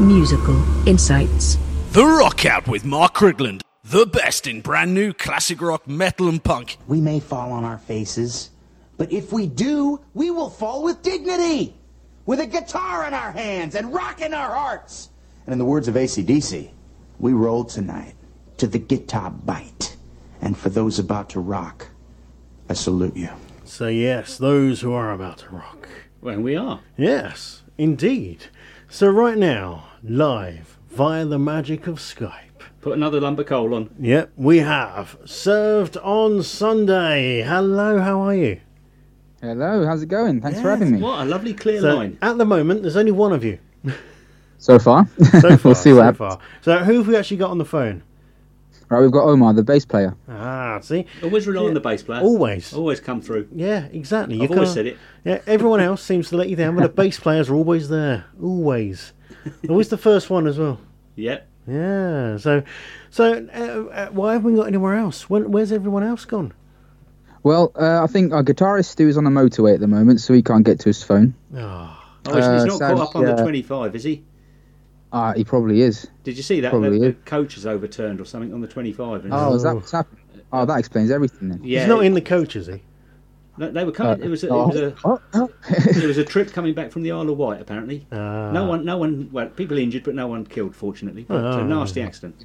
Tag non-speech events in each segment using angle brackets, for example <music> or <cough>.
Musical Insights. The Rock Out with Mark Crigland. The best in brand new classic rock, metal, and punk. We may fall on our faces, but if we do, we will fall with dignity. With a guitar in our hands and rock in our hearts. And in the words of ACDC, we roll tonight to the guitar bite. And for those about to rock, I salute you. So, yes, those who are about to rock. Well, we are. Yes, indeed. So, right now, live via the magic of Skype. Put another lump of coal on. Yep, we have served on Sunday. Hello, how are you? Hello, how's it going? Thanks for having me. What a lovely clear So, line. at the moment, there's only one of you. So far, So <laughs> far, we'll see so what happens. far. So, who have we actually got on the phone? Right, we've got Omar, the bass player. Ah, see? Always rely on the bass player. Always. Always come through. Yeah, exactly. I've always said it. Yeah, everyone else seems to let you down, but the bass players are always there. Always. <laughs> Always the first one as well. Yep. Yeah. So, so uh, uh, why haven't we got anywhere else? When, where's everyone else gone? Well, uh, I think our guitarist Stu is on the motorway at the moment, so he can't get to his phone. Oh, Oh, he's, he's Uh, not sadly, caught up on the 25, is he? Ah, he probably is. Did you see that? probably The, the is. coach is overturned or something on the 25. and- Oh, is that what's happened? Oh, that explains everything then. yeah. he's not in the coach, is he? No, they were coming. it was a, it oh, was a <laughs> oh, oh. <laughs> it was a trip coming back from the Isle of Wight. Apparently, Ah. no one, no one. Well, people injured, but no one killed. Fortunately, but Oh. a nasty accident.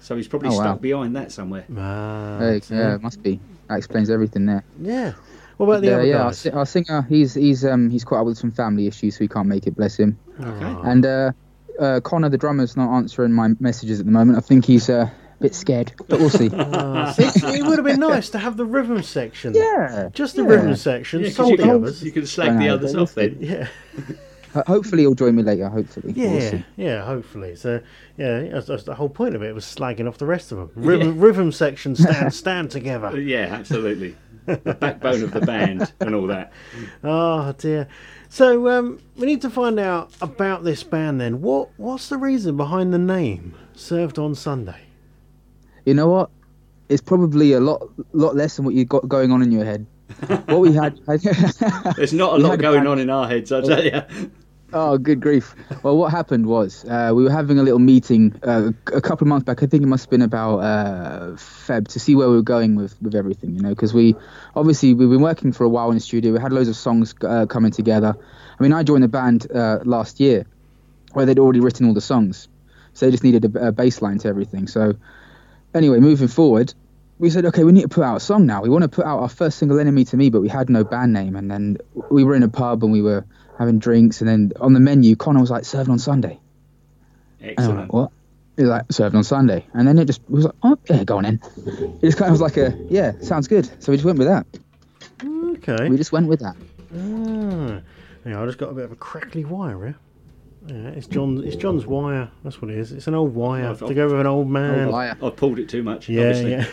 So he's probably Oh, stuck wow. behind that somewhere. Ah, Hey, so- yeah, it must be. That explains everything there. yeah. What about the Yeah, other yeah. Our, guys? si- our singer, he's he's um he's caught up with some family issues, so he can't make it. Bless him. Okay. And uh, uh, Connor, the drummer's not answering my messages at the moment. I think he's uh, a bit scared, but we'll see. <laughs> See, it would have been nice to have the rhythm section. yeah, Just the yeah. rhythm section. Yeah, 'cause sold you, the could, others. you can slag the know, others but off then. <laughs> Yeah. Uh, hopefully he'll join me later. Hopefully. We'll Yeah, see. yeah, hopefully. So, yeah, that's, that's the whole point of it was slagging off the rest of them. Rhythm, rhythm section stand stand together. <laughs> Yeah, absolutely. The backbone of the band and all that. Oh dear. So, um, we need to find out about this band then. What what's the reason behind the name? Served on Sunday. You know what? It's probably a lot lot less than what you got going on in your head. What we had. <laughs> There's not a lot going band- on in our heads, I tell you. Oh, good grief. Well, what happened was uh, we were having a little meeting uh, a couple of months back. I think it must have been about uh, Feb to see where we were going with, with everything, you know, because we obviously we've been working for a while in the studio. We had loads of songs uh, coming together. I mean, I joined the band uh, last year where they'd already written all the songs, so they just needed a, a bass line to everything. So, anyway, moving forward, we said, okay, we need to put out a song now. We want to put out our first single, Enemy to Me, but we had no band name. And then we were in a pub and we were having drinks, and then on the menu, Connor was like, served on Sunday. And I'm Excellent. like, what? He was like, served on Sunday. And then it just was like, oh, yeah, go on in. It just kind of was like a, yeah, sounds good. So we just went with that. Okay. We just went with that. Ah. Yeah, I just got a bit of a crackly wire here. Yeah, it's John's. It's John's wire. That's what it is. It's an old wire I've- to go with an old man. Liar. I've pulled it too much. Yeah, obviously. yeah.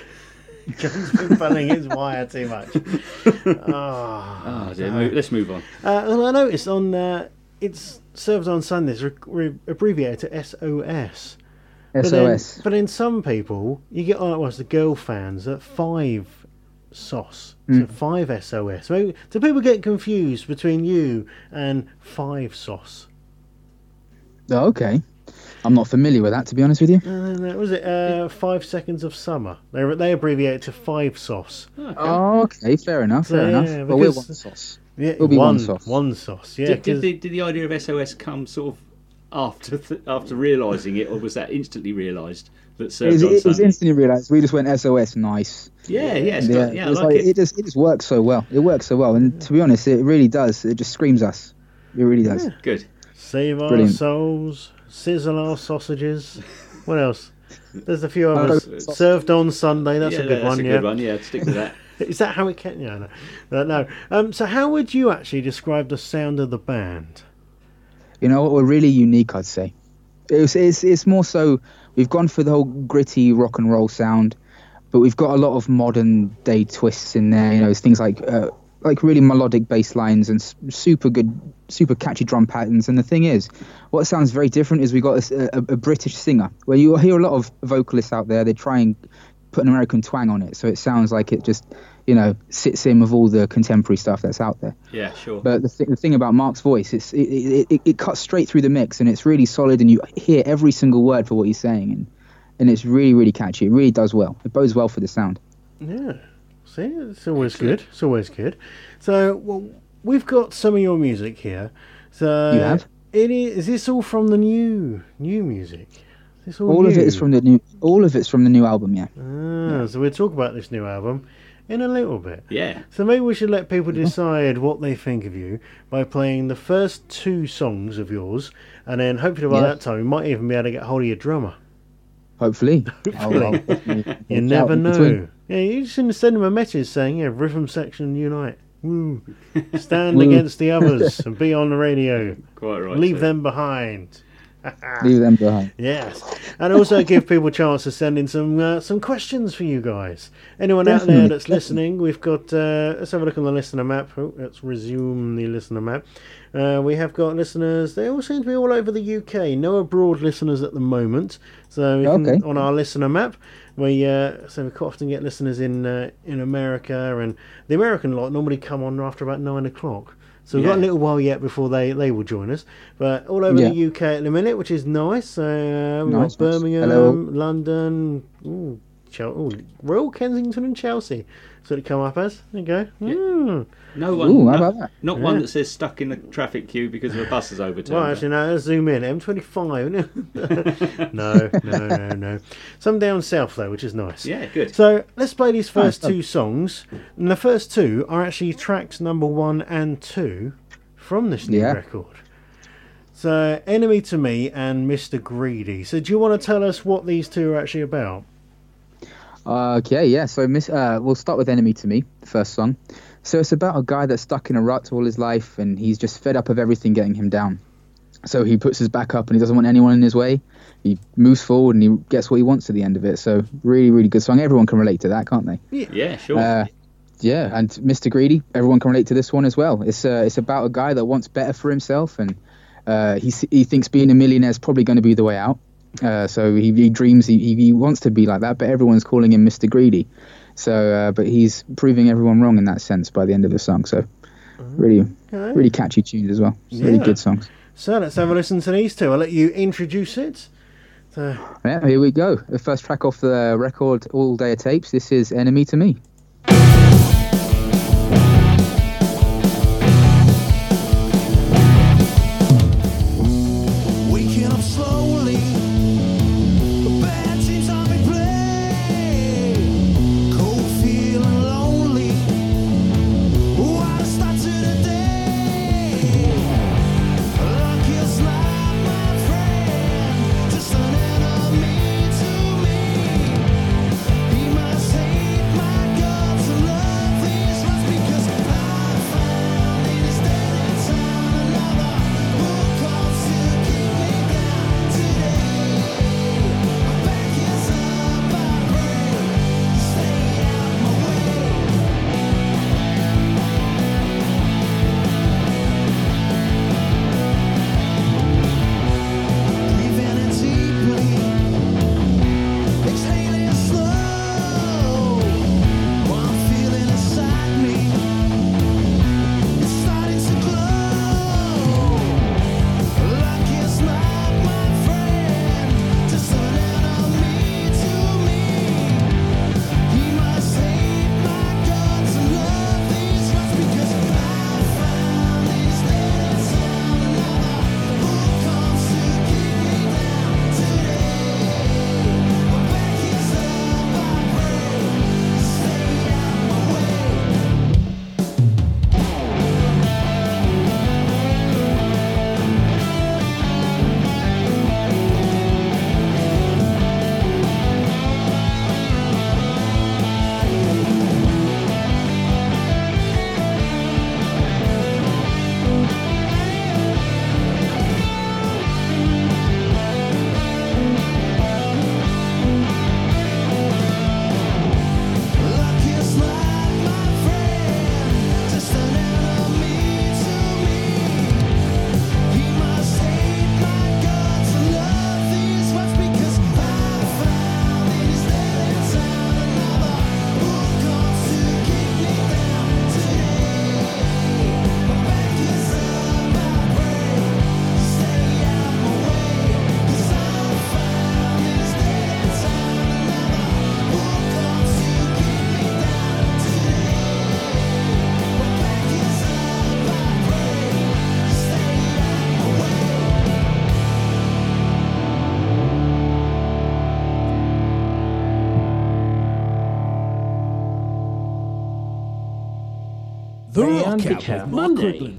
<laughs> John's been pulling his wire too much. Oh, <laughs> dear. Mo- Let's move on. Uh, well, I noticed on uh, it's served on Sundays re- re- abbreviated to SOS. But then, SOS. but in some people, you get like what's the girl fans at five SOS, Hmm. so five SOS. So, do people get confused between you and five SOS? Oh, okay. I'm not familiar with that, to be honest with you. Uh, no, was it uh, five seconds of summer? They they abbreviate it to five SOS. Oh, okay. Fair enough. Fair Yeah, enough. Well, we're one sauce. Yeah, It'll be one one sauce. One sauce. Yeah. Did, did, 'cause- the, did the idea of SOS come sort of after th- after realising it, or was that instantly realised that It was, it was instantly realised. We just went SOS, nice. yeah, yeah, yeah, got- yeah, I it's like it. it just it just works so well. It works so well, and to be honest, it really does. It just screams us. It really does. Good. Save our Brilliant. souls, sizzle our sausages. What else? There's a few others. Served on Sunday. That's yeah, a good that's one. a yeah. good one. Yeah, stick with that. <laughs> Is that how it can? Yeah, no, uh, no. Um, so how would you actually describe the sound of the band? You know what? We're really unique, I'd say. It's, it's it's more so we've gone for the whole gritty rock and roll sound, but we've got a lot of modern day twists in there. You know, it's things like uh, like really melodic bass lines and super good, super catchy drum patterns. And the thing is, what sounds very different is we got a, a, a British singer where you hear a lot of vocalists out there. They try and put an American twang on it, so it sounds like it just you know sits in with all the contemporary stuff that's out there. Yeah, sure. But the, th- the thing about Mark's voice, it's it, it, it, it cuts straight through the mix, and it's really solid, and you hear every single word for what he's saying, and and it's really really catchy. It really does well. It bodes well for the sound. Yeah. See, it's always good. It's always good. So, well, we've got some of your music here. So, You have? It is, is this all from the new new music? Is this all All of it is from the new. All of it's from the new album. Yeah. Ah, so we'll talk about this new album in a little bit. yeah. So maybe we should let people decide what they think of you by playing the first two songs of yours, and then hopefully by Yeah. that time we might even be able to get hold of your drummer. Hopefully. <laughs> Hopefully. <laughs> You never know. Yeah, you just send them a message saying, "Yeah, rhythm section unite, woo, <laughs> stand against the others and be on the radio. Quite right. Leave sir. them behind." <laughs> Leave them behind. Yes, and also give people a chance to send in some uh, some questions for you guys. Anyone out there that's listening, we've got. Uh, let's have a look on the listener map. Oh, let's resume the listener map. Uh, we have got listeners. They all seem to be all over the UK. No abroad listeners at the moment. So can- Okay. on our listener map, we uh, so we quite often get listeners in uh, in America, and the American lot normally come on after about nine o'clock. So we've got a little while yet before they, they will join us. But all over Yeah. the UK at the minute, which is nice. Uh, we've Nice, got. Birmingham, Hello. London, ooh, Chel- ooh, Royal Kensington and Chelsea. So it come up as. There you go. Mm. No one. Ooh, how no- about that? Not Yeah. one that says stuck in the traffic queue because of a bus is overturned. Well, actually, no, let's zoom in. M25. <laughs> <laughs> no, no, no, no. Some down south, though, which is nice. yeah, good. So let's play these first Nice. two songs. And the first two are actually tracks number one and two from this new Yeah. record. So, Enemy to Me and Mr. Greedy. So, do you want to tell us what these two are actually about? Okay, yeah. So miss, uh, we'll start with "Enemy to Me," the first song. So it's about a guy that's stuck in a rut all his life, and he's just fed up of everything getting him down. So he puts his back up, and he doesn't want anyone in his way. He moves forward, and he gets what he wants at the end of it. So really, really good song. Everyone can relate to that, can't they? Yeah, sure. Uh, yeah, and Mr. Greedy, everyone can relate to this one as well. It's uh, it's about a guy that wants better for himself, and uh, he he thinks being a millionaire is probably going to be the way out. Uh, so he, he dreams he, he wants to be like that, but everyone's calling him Mr. Greedy. So, uh, but he's proving everyone wrong in that sense by the end of the song. So, really, Okay. really catchy tunes as well. It's Really good songs. So, let's have a listen to these two. I'll let you introduce it. So, Yeah, here we go. The first track off the record, All Day of Tapes. This is Enemy to Me. The And Rock the Out Chat Monday.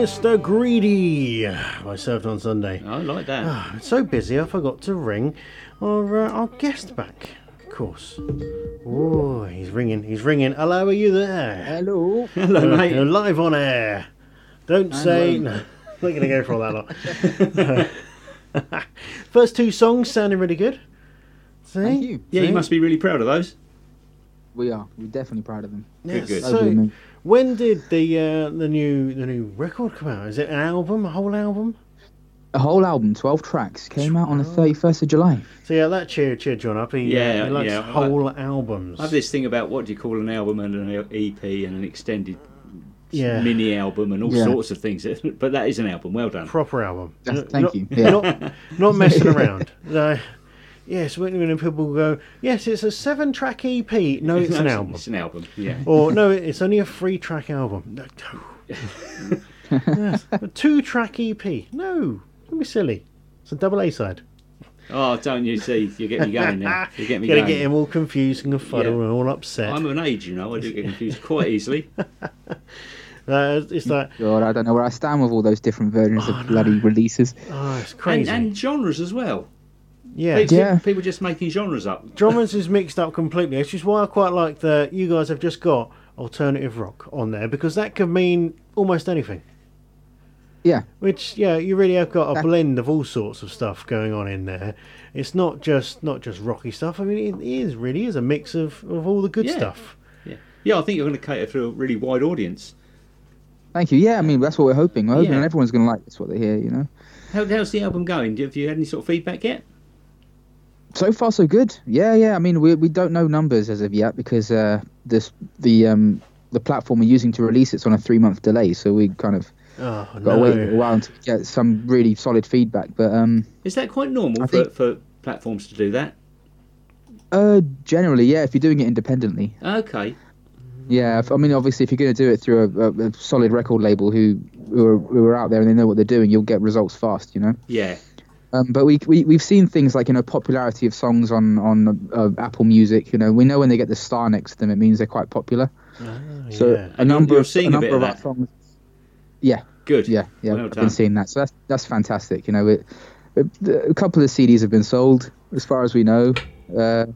Mr. Greedy. I served on Sunday. I like that. Ah, it's so busy, I forgot to ring our, uh, our guest back. Of course. Oh, he's ringing. He's ringing. Hello, are you there? Hello. Hello, mate. You're live on air. Don't say. No, not going to go for all that lot. <laughs> First two songs sounding really good. See? Thank you. Yeah, you must be really proud of those. We are. We're definitely proud of them. Yeah, good. Over So, me. When did the uh, the new the new record come out? Is it an album, a whole album? A whole album, 12 tracks, came out on the 31st of July. So yeah, that cheered cheered John up. He, Yeah, uh, he likes yeah, I- whole albums. I have this thing about what do you call an album and an EP and an extended Yeah. mini album and all Yeah. sorts of things. <laughs> But that is an album. Well done. proper album. That's- thank not, you, yeah. Not, not messing around. <laughs> No. Yes, when, when people go, yes, it's a seven-track EP. No, it's an album. It's an album. Yeah. Or no, it's only a three-track album. No, yes, a two-track EP. No, don't be silly. It's a double A side. Oh, don't you see? You get me going now. You get me Gonna get him all confused and fuddled Yeah. and all upset. I'm an age, you know. I do get confused quite easily. <laughs> Uh, it's like, God, I don't know where I stand with all those different versions of bloody releases. oh, it's and, crazy. and genres as well. Yeah, People, Yeah. people just making genres up. Drummers is <laughs> mixed up completely. Which is why I quite like that you guys have just got alternative rock on there because that could mean almost anything. Yeah, Which yeah, you really have got a blend of all sorts of stuff going on in there. It's not just not just rocky stuff. I mean, it is really is a mix of, of all the good Yeah. stuff. Yeah. Yeah, I think you're going to cater to a really wide audience. Thank you. Yeah, I mean that's what we're hoping. We're hoping Yeah. everyone's going to like this, what they hear. You know. How, how's the album going? Have you had any sort of feedback yet? So far, so good. Yeah, yeah. I mean, we we don't know numbers as of yet because uh, this the um the platform we're using to release it's on a three month delay. So we kind of Oh, got to wait a while we get some really solid feedback. But um, Is that quite normal for, think- for platforms to do that? uh, generally, yeah. If you're doing it independently, Okay. yeah. I mean, obviously, if you're going to do it through a, a, a solid record label who who are, who are out there and they know what they're doing, you'll get results fast. You know. Yeah. Um, but we, we we've seen things like you know popularity of songs on on uh, Apple Music. You know, we know when they get the star next to them, it means they're quite popular. So yeah. a number of seeing a number of of songs. Yeah, Good. yeah, yeah. Well I've done. been seeing that, so that's that's fantastic. You know, it, it, a couple of CDs have been sold, as far as we know. Uh,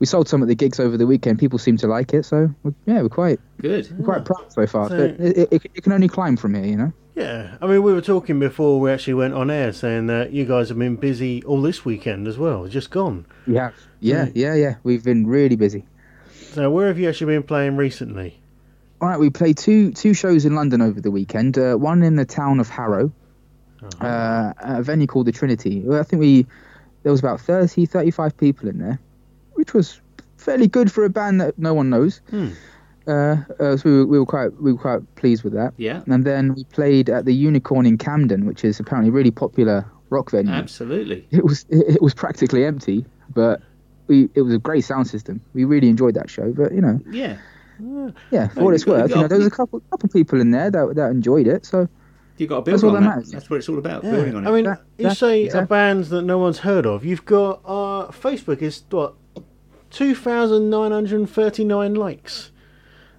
we sold some at the gigs over the weekend. People seem to like it, so we're, yeah, we're quite Good. we're quite proud so far. So- But it, it, it can only climb from here, you know. Yeah, I mean, we were talking before we actually went on air, saying that you guys have been busy all this weekend as well, just gone. Yeah. Yeah, Mm. yeah, yeah. We've been really busy. So, where have you actually been playing recently? All right, we played two two shows in London over the weekend. Uh, one in the town of Harrow, uh, at a venue called the Trinity. I think we there was about 30, 35 people in there, which was fairly good for a band that no one knows. Hmm. Uh, uh, so we were, we were quite we were quite pleased with that. Yeah. And then we played at the Unicorn in Camden, which is apparently a really popular rock venue. Absolutely. It was it, it was practically empty, but we it was a great sound system. We really enjoyed that show. But you know, Yeah. yeah, for what you it's got- worth, you know, there was a couple couple people in there that that enjoyed it. So You've got to build That's on that that. matters. That's what it's all about, Yeah. building on it. I mean, That- you that- say a band that no one's heard of. You've got uh, Facebook is what two thousand nine hundred thirty-nine likes.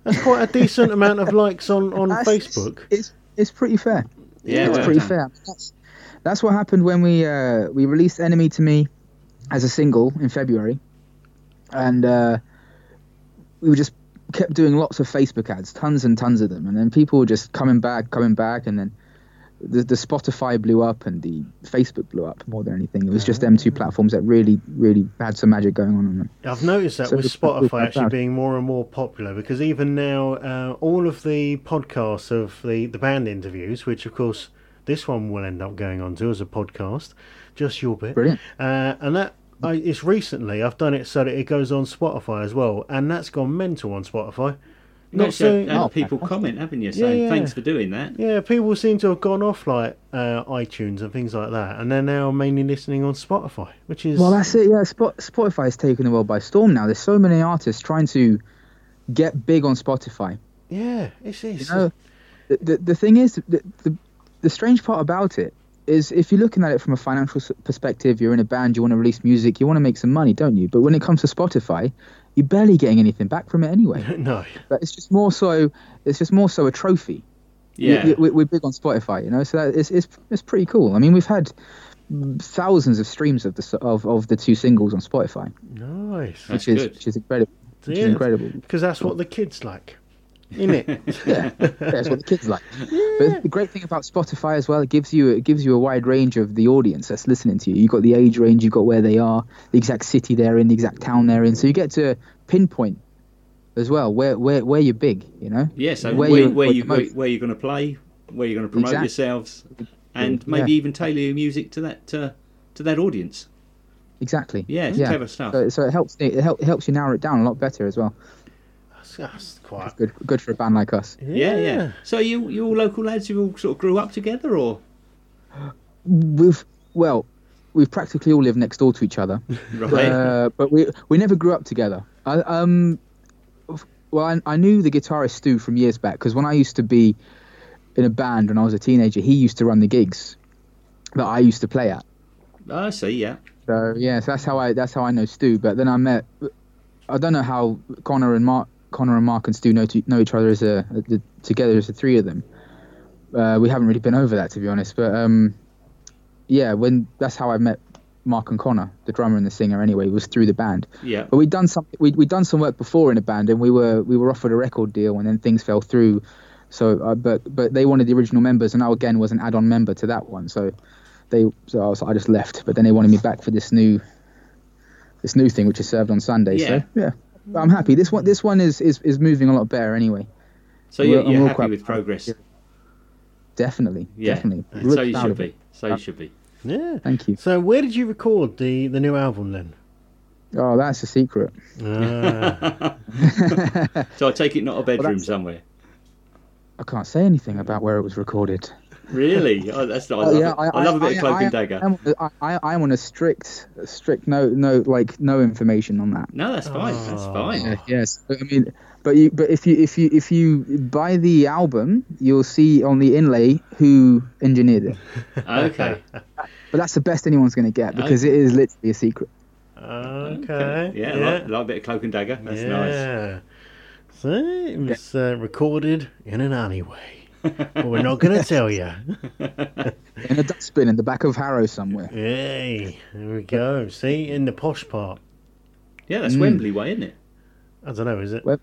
That's quite a decent <laughs> amount of likes on on That's- Facebook. It's it's pretty fair. yeah, it's well pretty done. fair. That's, that's what happened when we uh, we released "Enemy to Me" as a single in February, and uh, we were just kept doing lots of Facebook ads, tons and tons of them, and then people were just coming back, coming back, and then the, the Spotify blew up and the Facebook blew up more than anything. It was just them two platforms that really, really had some magic going on in them. I've noticed that So with Spotify actually being more and more popular because even now, uh, all of the podcasts of the, the band interviews, which of course this one will end up going on to as a podcast, just your bit. Brilliant. Uh, and that I, it's recently I've done it so that it goes on Spotify as well, and that's gone mental on Spotify. Not Not so. had Oh, people fantastic. comment, haven't you? Yeah, Saying yeah. thanks for doing that. Yeah, people seem to have gone off like uh, iTunes and things like that, and they're now mainly listening on Spotify, which is Well, that's it. Yeah, Spot, Spotify is taking the world by storm now. There's so many artists trying to get big on Spotify. yeah, it's, it's You know, the, the, the thing is, the, the, the strange part about it is if you're looking at it from a financial perspective, you're in a band, you want to release music, you want to make some money, don't you? But when it comes to Spotify, you're barely getting anything back from it anyway. <laughs> no, but it's just more so, it's just more so a trophy. Yeah. We, we, we're big on Spotify, you know, so that, it's, it's, it's pretty cool. I mean, we've had thousands of streams of the of, of the two singles on Spotify, nice. That's which is good. which is incredible. Which Yeah. is incredible. Because that's what the kids like, isn't it? <laughs> yeah, that's what the kids like. But the great thing about Spotify as well, it gives you it gives you a wide range of the audience that's listening to you. You've got the age range, you've got where they are, the exact city they're in, the exact town they're in. So you get to pinpoint as well where where where you're big. You know. Yeah, so Where where, you where, you, where, where, you're going to play, where you're going to promote Exactly. yourselves, and maybe Yeah. even tailor your music to that uh, to that audience. Exactly. Yeah, it's clever stuff. So, so it helps it, help, it helps you narrow it down a lot better as well. That's, that's quite. Good good for a band like us. yeah, yeah. So you you all local lads, you all sort of grew up together, or We've well, we've practically all lived next door to each other. <laughs> right? Uh, but we we never grew up together. I, um, well, I, I knew the guitarist Stu from years back because when I used to be in a band when I was a teenager, he used to run the gigs that I used to play at. I see. Yeah. So yeah, so that's how I that's how I know Stu. But then I met, I don't know how Connor and Mark, Connor and Mark and Stu know to, know each other as a, the, together as the three of them. Uh, we haven't really been over that to be honest. But um, yeah, when that's how I met Mark and Connor, the drummer and the singer. Anyway, was through the band. Yeah. But we'd done some we we'd done some work before in a band, and we were we were offered a record deal, and then things fell through. So, uh, but but they wanted the original members, and I again was an add-on member to that one. So they so I, was, I just left. But then they wanted me back for this new this new thing, which is served on Sunday. Yeah. So yeah, But I'm happy. This one, this one is is, is moving a lot better anyway. So you're, you're happy quite- with progress? Definitely, Yeah. definitely. So you should be. So you should be. Yeah. Thank you. So where did you record the the new album then? Oh, that's a secret. Ah, <laughs> So I take it not a bedroom that's- somewhere. I can't say anything about where it was recorded. Really? Oh, that's I Oh, love, yeah, it. I, love a bit of cloak and dagger. I'm, I, I, I'm on a strict, strict no, no, like no information on that. No, that's fine. That's Oh. fine. Yeah, yes, but I mean, but you, but if you, if you, if you buy the album, you'll see on the inlay who engineered it. Okay. <laughs> But that's the best anyone's going to get because it is literally a secret. okay. Yeah, Like, like a bit of cloak and dagger. That's nice. yeah. So it was uh, recorded in an alleyway. But we're not going to tell you. <laughs> In a dustbin in the back of Harrow somewhere. Hey, there we go. See, in the posh part. Yeah, that's Mm. Wembley Way, isn't it? I don't know, is it? Well,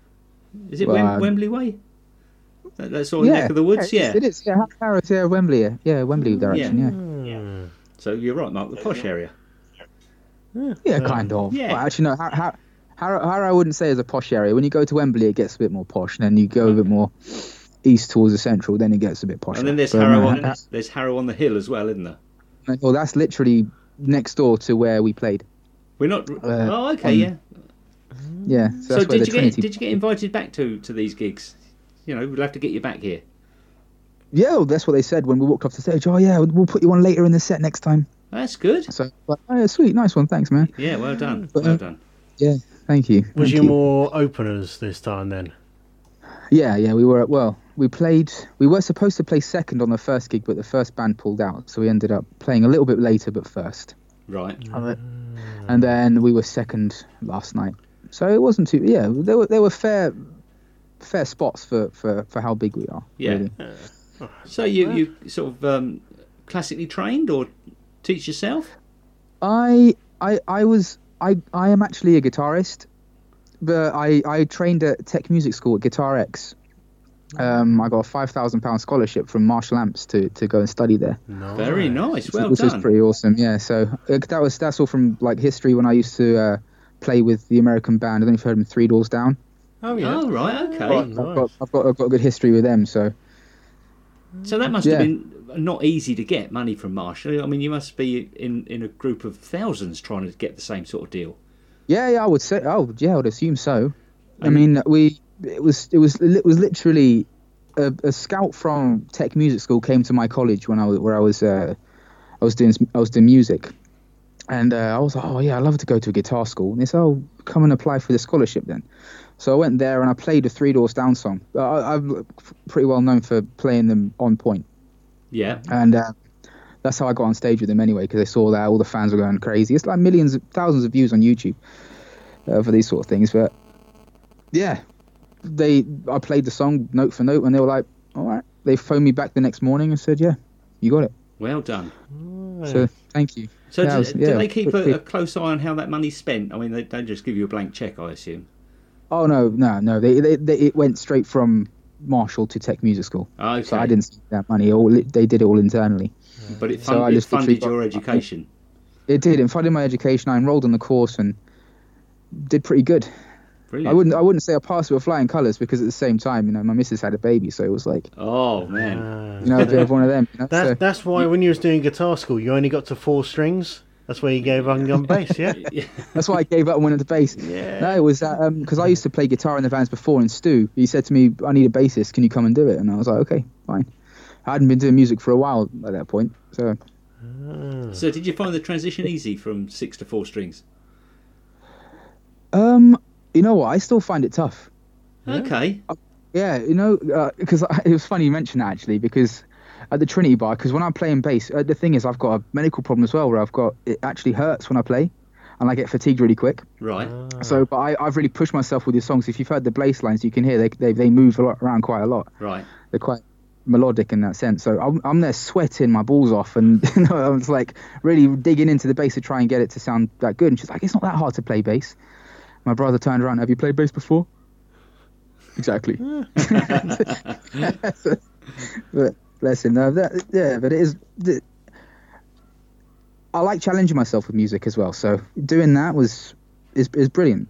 Is it Well, Wem- uh, Wembley Way? That, that sort of neck of the woods, yeah. yeah. It is. Yeah, Harrow, yeah, Wembley, yeah, yeah, Wembley direction, yeah. Hmm. So you're right, Mark. The posh area. Yeah, kind of. Yeah. Well, actually, no. Har- Har- Harrow, Harrow, I wouldn't say is a posh area. When you go to Wembley, it gets a bit more posh. And then you go a bit more east towards the central, then it gets a bit posh. And then there's uh, Harrow on there's Harrow on the hill as well, isn't there? Uh, well, that's literally next door to where we played. We're not. Uh, oh, okay, on- yeah. Yeah. So, So did you Trinity. get did you get invited back to to these gigs? You know, we'll have to get you back here. Yeah, well, that's what they said when we walked off the stage. Oh yeah, we'll- we'll put you on later in the set next time. That's good. So, like, oh, yeah, sweet, nice one, thanks, man. Yeah, well done. But, Well uh, done. Yeah, thank you. Was thank you you. more openers this time then? Yeah, yeah, we were. Well, we played. We were supposed to play second on the first gig, but the first band pulled out, so we ended up playing a little bit later, but first. Right. And then we were second last night, so it wasn't too. Yeah, there were there were fair, fair spots for for for how big we are. Yeah. really. So you you sort of um, classically trained or teach yourself? I I I was I I am actually a guitarist, but I I trained at Tech Music School at Guitar X. Um, I got a five thousand pound scholarship from Marshall Amps to, to go and study there. No. Very nice. Well which was done. pretty awesome. Yeah, so uh, that was that's all from like history when I used to uh, play with the American band. I don't know if you've heard them, Three Doors Down. Oh, yeah. Oh right. Okay. But I've, got, I've got I've got a good history with them. So So that must Yeah. have been not easy to get money from Marshall. I mean, you must be in in a group of thousands trying to get the same sort of deal. yeah, yeah, I would say. Oh, yeah, I would assume so. I mean, we it was it was it was literally a, a scout from Tech Music School came to my college when I was where I was uh, I was doing I was doing music, and uh, I was like, oh yeah, I'd love to go to a guitar school. And they said, oh, come and apply for the scholarship then. So I went there and I played a Three Doors Down song. I, I'm pretty well known for playing them on point, Yeah. and uh, that's how I got on stage with them anyway because they saw that all the fans were going crazy. It's like millions, of, thousands of views on YouTube uh, for these sort of things, but yeah, they I played the song note for note and they were like, all right. They phoned me back the next morning and said, yeah, you got it. Well done. So thank you. So Yeah, I do, was- do yeah, they keep a, a close eye on how that money's spent? I mean, they don't just give you a blank check, I assume. Oh no, no, no. They, they, they it went straight from Marshall to Tech Music School. Okay. So I didn't see that money. All they did it all internally. But it, So fund, I it just literally funded your education. It did. It funded my education. I enrolled on the course and did pretty good. Brilliant. I wouldn't I wouldn't say I passed with flying colours because at the same time, you know, my missus had a baby, so it was like Oh man. Uh, you know a bit of one of them. You know? That, so, that's why when you was doing guitar school, you only got to four strings. That's where you gave up on bass, <laughs> yeah? That's why I gave up and went into bass. Yeah. No, it was because I used to play guitar in the bands before, and Stu, he said to me, "I need a bassist. Can you come and do it?" And I was like, "Okay, fine." I hadn't been doing music for a while at that point, so So did you find the transition easy from six to four strings? um, you know what? I still find it tough. Okay. Yeah, you know, because it was funny you mentioned that actually, because at the Trinity Bar, because when I'm playing bass, uh, the thing is, I've got a medical problem as well, where I've got it actually hurts when I play, and I get fatigued really quick. Right. So, but I, I've really pushed myself with these songs. If you've heard the bass lines, you can hear they they, they move a lot, around quite a lot. Right. they're quite melodic in that sense. So I'm, I'm there sweating my balls off, and <laughs> you know, I was like really digging into the bass to try and get it to sound that good. And she's like, "It's not that hard to play bass." My brother turned around. Have you played bass before? Exactly. <laughs> <laughs> but bless him. No, that, yeah, but it is. The, I like challenging myself with music as well. So doing that was is is brilliant.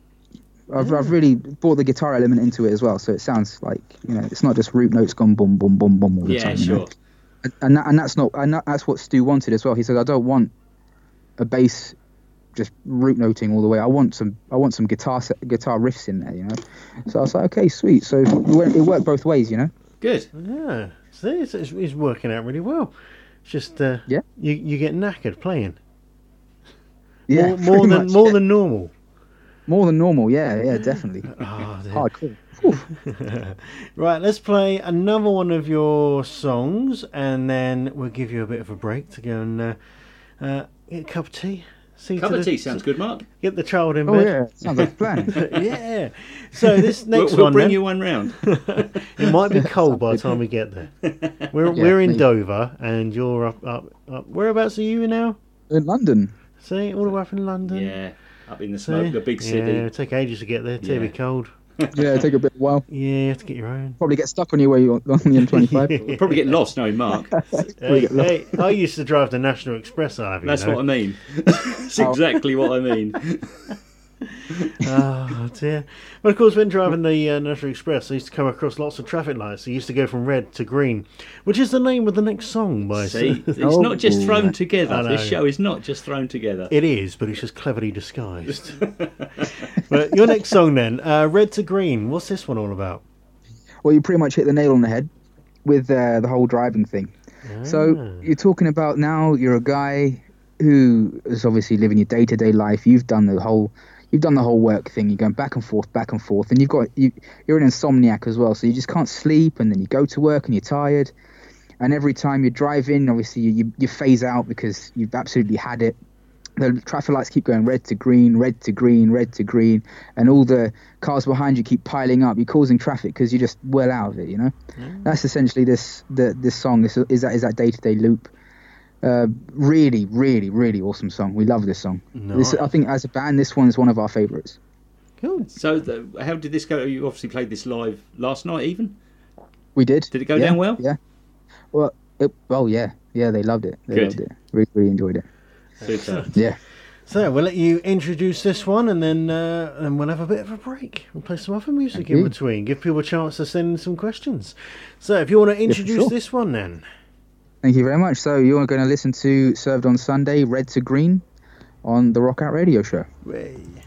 I've, I've really brought the guitar element into it as well, so it sounds like you know it's not just root notes gone boom boom boom boom all the Yeah, time. you sure. know? And- And that, and that's not and that, that's what Stu wanted as well. He said I don't want a bass just root noting all the way. I want some I want some guitar guitar riffs in there, you know. So I was like, okay, sweet. So it worked both ways, you know. Good. Yeah, see, it's, it's, it's working out really well. It's just uh, Yeah. you you get knackered playing Yeah, more, more than much, more yeah. than normal. more than normal. Yeah, yeah, definitely. <laughs> Oh. Hardcore. <laughs> Right, let's play another one of your songs, and then we'll give you a bit of a break to go and uh, uh, get a cup of tea. See to Cup of the- tea sounds good, Mark. Get the child in Oh bed. yeah, sounds like a plan. <laughs> yeah. So this <laughs> We'll, next we'll one, bring then, you one round. <laughs> it might be cold by the time we get there. We're Yeah, we're in maybe. Dover, and you're up up up. Whereabouts are you now? In London. See, all the way up in London. yeah, up in the See? smoke, the big city. Yeah, it'll take ages to get there. It'll be cold. Yeah, take a bit of a while. <laughs> Yeah, you have to get your own. Probably get stuck on your way on, on the M25. <laughs> We'll probably get lost knowing Mark. <laughs> Hey, get lost. hey, I used to drive the National Express. I have. That's you know. what I mean. That's oh. exactly what I mean. Oh <laughs> dear. But of course, when driving the uh, National Express, I used to come across lots of traffic lights. I used to go from red to green, which is the name of the next song by. See, it's Oh, not just thrown I together. This show is not just thrown together. It is, but it's just cleverly disguised. <laughs> but your next song then, uh, Red to Green. What's this one all about? well, you pretty much hit the nail on the head with uh, the whole driving thing. So Ah. you're talking about now you're a guy who is obviously living your day to day life. You've done the whole you've done the whole work thing. You're going back and forth, back and forth, and you've got you you're an insomniac as well. So you just can't sleep, and then you go to work and you're tired. And every time you drive in, obviously you, you, you phase out because you've absolutely had it. The traffic lights keep going red to green, red to green, red to green, and all the cars behind you keep piling up. You're causing traffic because you're just well out of it. You know, mm. that's essentially this the this song. This is that is that day to day loop. Uh, really, really, really awesome song. We love this song. This, I think as a band, this one is one of our favourites. Cool. So, the, how did this go? You obviously played this live last night, even. We did. Did it go Yeah, down well? Yeah. Well, it, well, yeah, yeah. They loved it. They Good. loved it. Really, really enjoyed it. Super. <laughs> Yeah. So we'll let you introduce this one, and then uh, and we'll have a bit of a break. We'll play some other music Thank in you. between. Give people a chance to send in some questions. So if you want to introduce sure. this one, then Thank you very much. So you're going to listen to Served on Sunday, Red to Green, on the Rock Out Radio Show. Red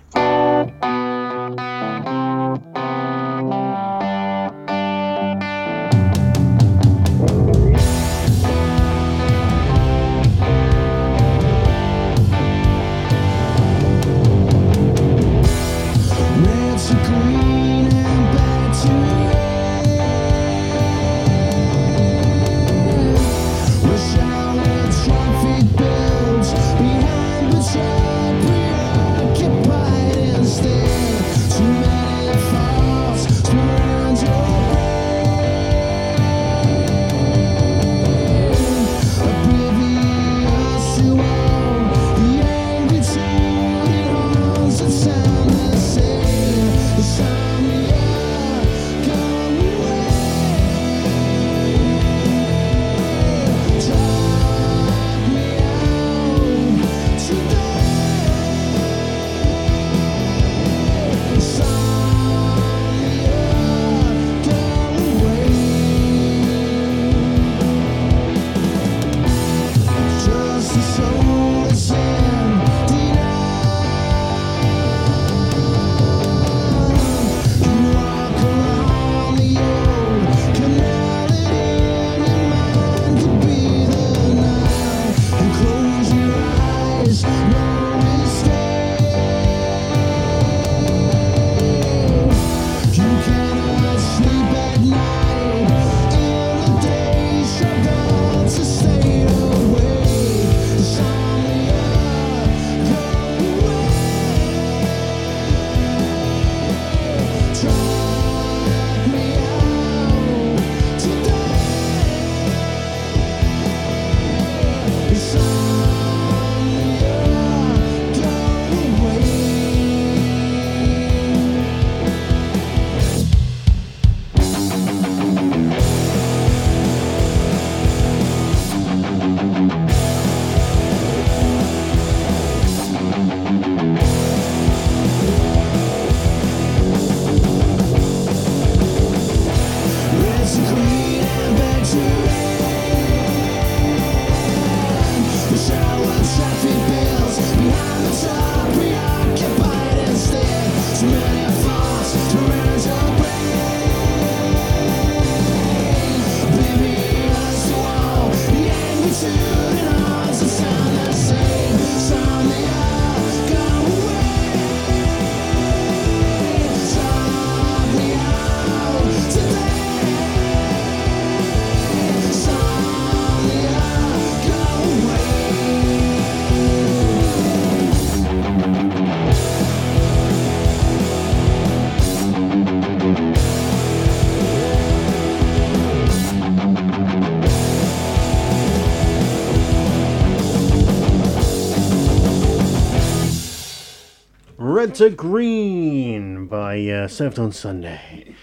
Red to Green by uh, Served on Sunday.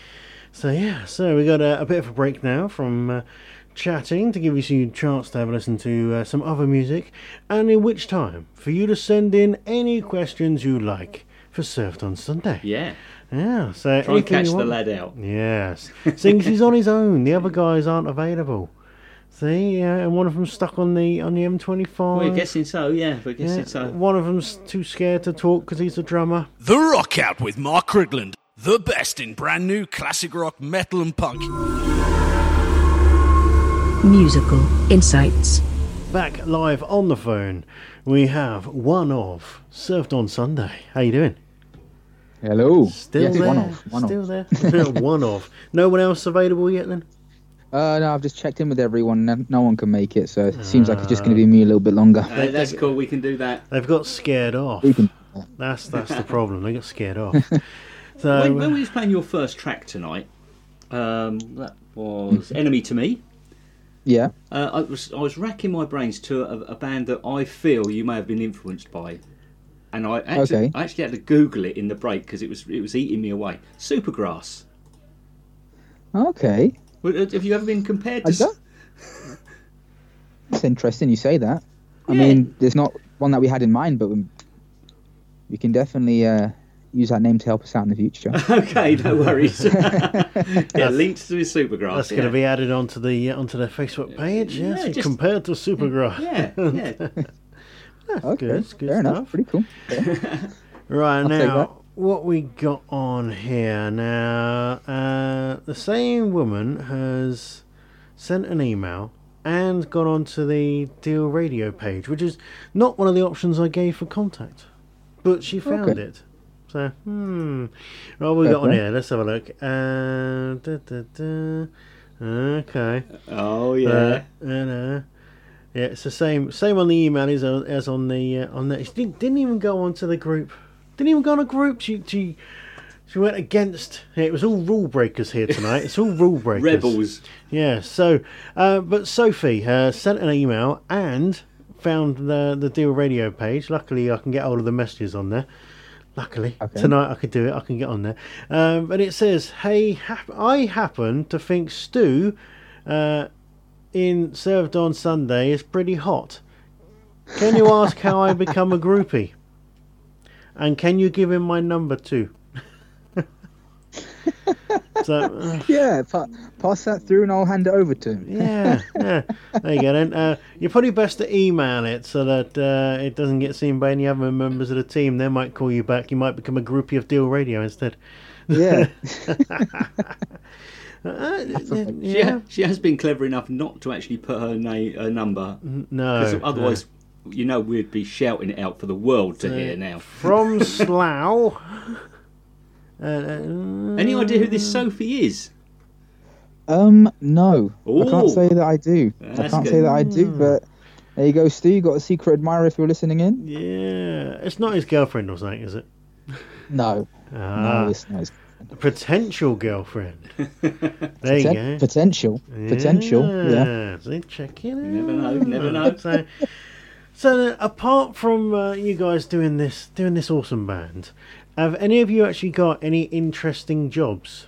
So, yeah, so we got a, a bit of a break now from uh, chatting to give you some chance to have a listen to uh, some other music, and in which time for you to send in any questions you like for Served on Sunday. Yeah. Yeah, so Try and catch the lad out. Yes, as he's on his own, the other guys aren't available. See, yeah, and one of them's stuck on the on the M25. We're guessing so, yeah. We're Yeah, guessing so. One of them's too scared to talk because he's a drummer. The Rock Out with Mark Crigland. The best in brand new classic rock, metal, and punk. Musical insights. Back live on the phone, we have one of served on Sunday. How you doing? Hello. Still yes, there? one off. One Still off. there? one of. <laughs> No one else available yet then? Uh, no, I've just checked in with everyone. No, no one can make it, so it seems like it's just going to be me a little bit longer. Uh, that's cool. We can do that. They've got scared off. We can. That's that's the <laughs> problem. They got scared off. <laughs> So when, when uh, we was playing your first track tonight, um, that was "Enemy to Me." Yeah. Uh, I was I was racking my brains to a, a band that I feel you may have been influenced by, and I actually Okay. I actually had to Google it in the break because it was it was eating me away. Supergrass. Okay. Well, Have you ever been compared I to? don't- It's interesting you say that. I Yeah. mean, there's not one that we had in mind, but we, we can definitely uh, use that name to help us out in the future. <laughs> okay, no worries. <laughs> yeah, linked to Supergrass. that's yeah. going to be added onto the uh, onto their Facebook page. Yeah, Yes, just- compared to Supergrass. <laughs> Yeah, yeah. okay. good, good Fair enough. Pretty cool. Right I'll now, that. What we got on here now? Uh, the same woman has sent an email and gone onto the Deal Radio page, which is not one of the options I gave for contact, but she found Okay. it. So, hmm. Right, what we Fair got on here? Let's have a look. Uh, da, da, da. Okay. Oh yeah. Uh, and, uh, yeah, it's the same same on the email as on, as on the uh, on that. She didn't, didn't even go onto the group. Didn't even go on a group. She she she went against. It was all rule breakers here tonight. It's all rule <laughs> breakers. Rebels. Yeah. So, uh, but Sophie uh, sent an email and found the the Deal Radio page. Luckily, I can get hold of the messages on there. Luckily, Okay. tonight I could do it. I can get on there. Um, but it says, "Hey, hap- I happen to think Stu uh, in served on Sunday is pretty hot. Can you ask how I become a groupie? And can you give him my number too?" <laughs> so. Uh, <laughs> Yeah, pa- pass that through and I'll hand it over to him. yeah, yeah. There you go. Then uh, you're probably best to email it so that uh, it doesn't get seen by any other members of the team. They might call you back. You might become a groupie of Deal Radio instead. Yeah. <laughs> Uh, She, yeah. ha- she has been clever enough not to actually put her name, her number. No. 'cause otherwise, you know, we'd be shouting it out for the world to hear now. From <laughs> Slough. Uh, uh, Any idea who this Sophie is? Um, no. I can't say that I do. I can't good. say that I do, but there you go, Stu. You got a secret admirer if you're listening in? yeah, it's not his girlfriend or something, is it? <laughs> No. Ah, no, it's not. It's potential girlfriend. <laughs> There you poten- go. potential. Potential. Yeah. See, check it out. Never know, never know. So, so uh, apart from uh, you guys doing this, doing this awesome band, have any of you actually got any interesting jobs?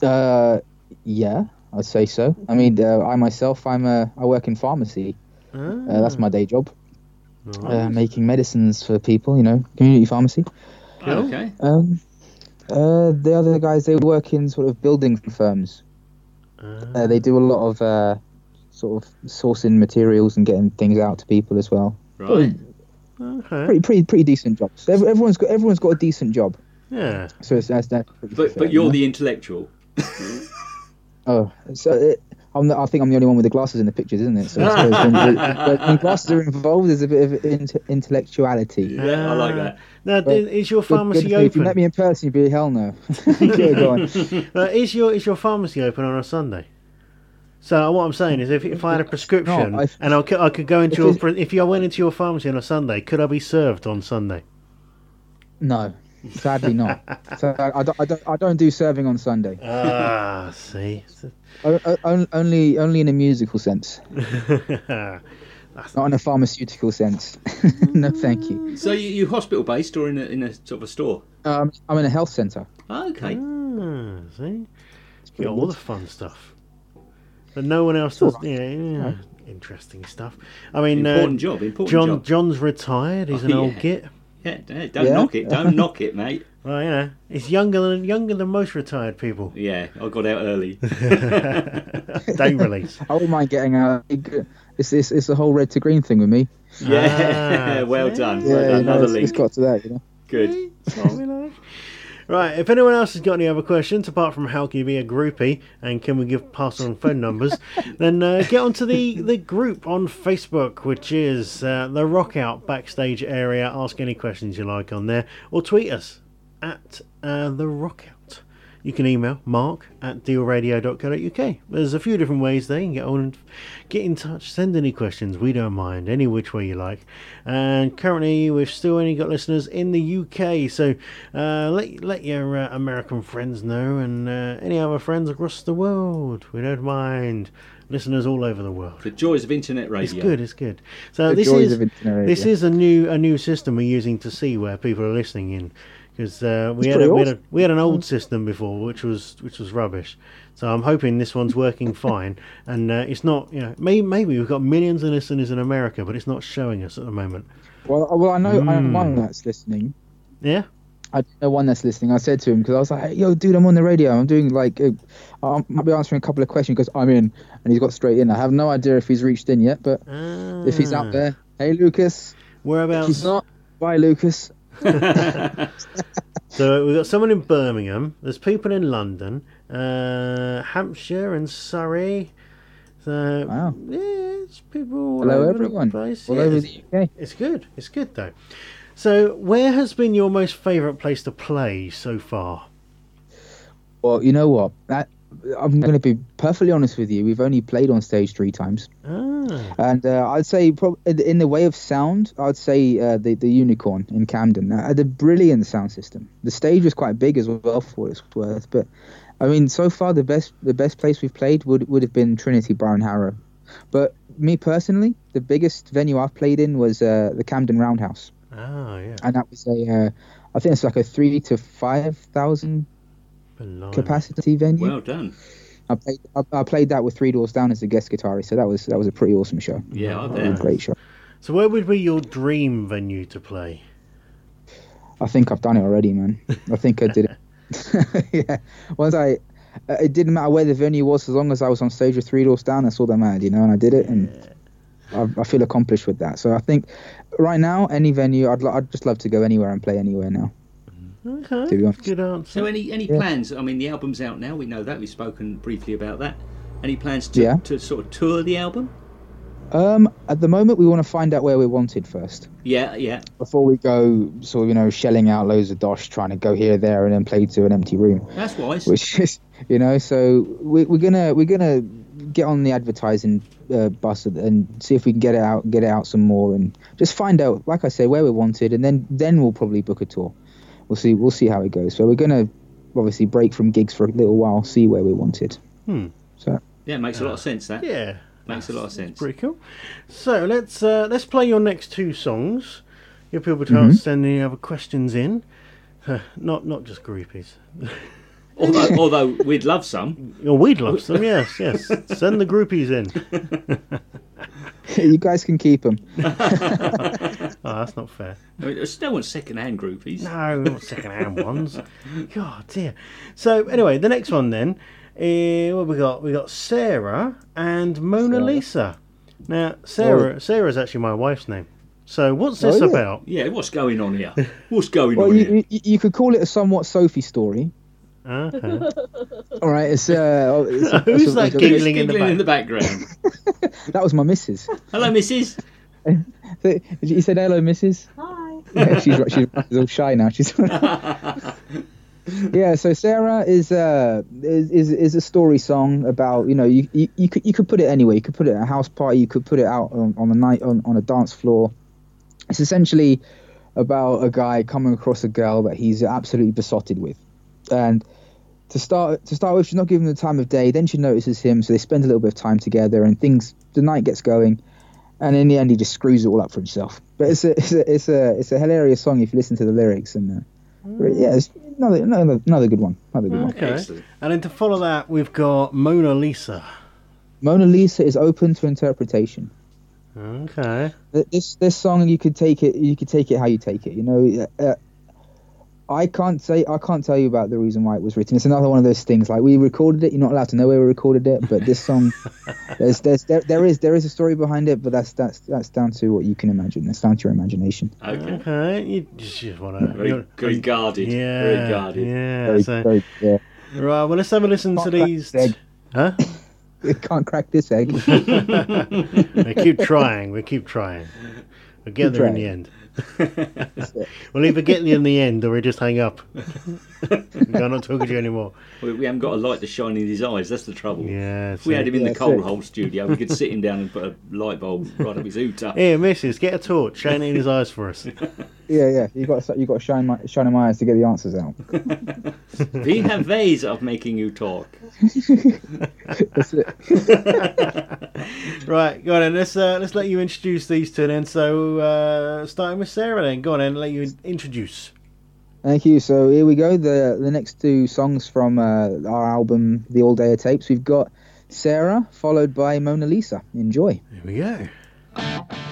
Uh, yeah, I'd say so. I mean, uh, I myself, I'm a, I work in pharmacy. Uh, that's my day job. Uh, making medicines for people, you know, community pharmacy. Okay. Um, uh, the other guys, they work in sort of building firms. Uh, they do a lot of uh, sort of sourcing materials and getting things out to people as well. Right. Okay. Pretty, pretty, pretty decent jobs. Ev- Everyone's got, everyone's got a decent job. Yeah. So it's, that's that's. pretty But but you're the intellectual. <laughs> Oh, so it, I'm the, I think I'm the only one with the glasses in the pictures, isn't it? So I when, when, <laughs> when glasses are involved, there's a bit of int- intellectuality. Yeah, I like that. Now, But- is your Good- good pharmacy to If you open? met me in person, you'd be hell no. <laughs> yeah, go on. Uh, is your is your pharmacy open on a Sunday? So what I'm saying is, if, if I had a prescription No, I- and I could, I could go into If your if you went into your pharmacy on a Sunday, could I be served on Sunday? No, sadly not. So I, I don't, I don't, I don't do serving on Sunday. <laughs> Ah, see. O- o- only, only in a musical sense. <laughs> Not in a pharmaceutical sense. <laughs> no, thank you. So you, you hospital based or in a, in a sort of a store? Um, I'm in a health centre. Oh, okay. Ah, see, get all the fun stuff, but no one else does. Yeah, yeah, interesting stuff. I mean, Important uh, job. Important John job. John's retired. He's Oh, an old git. Yeah, don't Yeah. knock it. Don't <laughs> knock it, mate. Well, you know, he's younger than younger than most retired people. Yeah, I got out early. <laughs> <laughs> Day release. I wouldn't mind getting out. It's, it's, it's the whole red to green thing with me. Yeah, Ah, well see? done. Yeah, Well done. you Another it's, it's link. got to that, you know. Good. That's what we like. Right, if anyone else has got any other questions apart from how can you be a groupie and can we give pass on phone numbers, <laughs> then uh, get onto the, the group on Facebook, which is uh, the Rock Out backstage area. Ask any questions you like on there, or tweet us at uh, the Rock Out. You can email mark at dealradio.co.uk. There's a few different ways there. You can get on and get in touch, send any questions. We don't mind, any which way you like. And currently, we've still only got listeners in the UK, so uh, let, let your uh, American friends know and uh, any other friends across the world. We don't mind. Listeners all over the world. The joys of internet radio. It's good. It's good. So The this joys is of internet this is a new a new system we're using to see where people are listening in because uh, we had a, we had a we had an old system before which was which was rubbish. So I'm hoping this one's working <laughs> fine and uh, it's not you know maybe maybe we've got millions of listeners in America but it's not showing us at the moment. Well, well, I know I know Mm. one that's listening. Yeah. I know one that's listening. I said to him because I was like, "Yo, dude, I'm on the radio. I'm doing like, uh, I might be answering a couple of questions because I'm in." And he's got straight in. I have no idea if he's reached in yet, but if he's Ah. out there, hey, Lucas. If Whereabouts? he's not, bye, Lucas. <laughs> So we've got someone in Birmingham. There's people in London, uh, Hampshire, and Surrey. So Wow. yeah, it's people all Hello, over everyone. the place. All Yeah, over it's, the UK. it's good. It's good though. So where has been your most favourite place to play so far? Well, you know what? That, I'm going to be perfectly honest with you. We've only played on stage three times, Ah, and uh, I'd say prob- in the way of sound, I'd say uh, the the Unicorn in Camden uh, had a brilliant sound system. The stage was quite big as well for what it's worth, but I mean, so far the best the best place we've played would would have been Trinity Bar and Harrow. But me personally, the biggest venue I've played in was uh, the Camden Roundhouse, ah, yeah. and that was a uh, I think it's like a three to five thousand Blimey. capacity venue. Well done. I played I, I played that with Three Doors Down as a guest guitarist, so that was that was a pretty awesome show. Yeah, I A bet. great show. So where would be your dream venue to play? I think I've done it already, man. I think I did it. <laughs> <laughs> yeah. Once I, uh, it didn't matter where the venue was, as long as I was on stage with Three Doors Down, that's all that mattered, you know. And I did it, and I, I feel accomplished with that. So I think right now, any venue, I'd lo- I'd just love to go anywhere and play anywhere now. Okay, To be honest. good answer. So any any Yeah. plans? I mean, the album's out now. We know that. We've spoken briefly about that. Any plans to, Yeah. to sort of tour the album? Um, at the moment, we want to find out where we're wanted first. Yeah, yeah. Before we go, sort of, you know, shelling out loads of dosh, trying to go here, there, and then play to an empty room. That's wise. which is you know so we, we're gonna we're gonna get on the advertising uh, bus and see if we can get it out get it out some more and just find out like i say where we're wanted and then then we'll probably book a tour we'll see we'll see how it goes so we're gonna obviously break from gigs for a little while see where we're wanted Hmm. so yeah, it makes a lot of sense. That Yeah, makes a lot of sense. pretty cool. So let's uh, let's play your next two songs. Give people a Mm-hmm. send any other questions in. not not just groupies. <laughs> Although, <laughs> although we'd love some. Oh, we'd love some. Yes, yes. Send the groupies in. <laughs> you guys can keep them Oh, that's not fair. I mean, I still want second-hand groupies. No, not second-hand <laughs> ones. God dear. So anyway, the next one then. Uh, what we got? We got Sarah and Mona Sarah. Lisa. Now, Sarah. Sarah is actually my wife's name. So what's this Oh, yeah. about? Yeah, what's going on here? <laughs> What's going well on you, here? you, you could call it a somewhat sophie story Uh-huh. <laughs> all right it's uh it's a- Who's it's a- that it's a- Who's giggling in the back? in the background? that was my missus Hello, Mrs. You said hello mrs Hi. <laughs> yeah, she's she's she's all shy now. She's <laughs> yeah. So Sarah is uh is, is is a story song about you know you, you you could you could put it anywhere. You could put it at a house party. You could put it out on, on a night on on a dance floor. It's essentially about a guy coming across a girl that he's absolutely besotted with, and to start to start with, she's not giving him the time of day. Then she notices him, so they spend a little bit of time together, and things. The night gets going, and in the end he just screws it all up for himself. But it's a it's a it's a, it's a hilarious song if you listen to the lyrics and uh, yeah, it's another, another another good one. Another good one. Okay. Excellent. And then to follow that, we've got Mona Lisa. Mona Lisa is open to interpretation. Okay. This this song you could take it you could take it how you take it. You know, uh, I can't say I can't tell you about the reason why it was written. It's another one of those things. Like we recorded it, you're not allowed to know where we recorded it. But this song, <laughs> there's there's there, there is there is a story behind it, but that's that's that's down to what you can imagine. That's down to your imagination. Okay. Okay. You just want to. Very, very guarded. Yeah. Very guarded. Yeah. Very, so, very, yeah. right. Well, let's have a listen to Can't crack these. this egg. Huh? <laughs> <laughs> You can't crack this egg. we keep trying. We keep trying. We'll get Keep there in the end. That's. We'll either get there in the end or we just hang up. <laughs> I'm not talking to you anymore. We, we haven't got a light to shine in his eyes. That's the trouble. Yeah. If we had him in Yeah, the that's coal it. hole studio, we could sit him down and put a light bulb right up his hooter. Here, missus, get a torch. Shine it in his eyes for us. <laughs> Yeah, yeah. You got you got to shine my shine in my eyes to get the answers out. We have ways of making you talk. <laughs> That's it. Right, go on then. Let's uh, let's let you introduce these two then. So uh, starting with Sarah then. Go on and Let you introduce. Thank you. So here we go. The the next two songs from uh, our album, The All Day Tapes. We've got Sarah, followed by Mona Lisa. Enjoy. Here we go.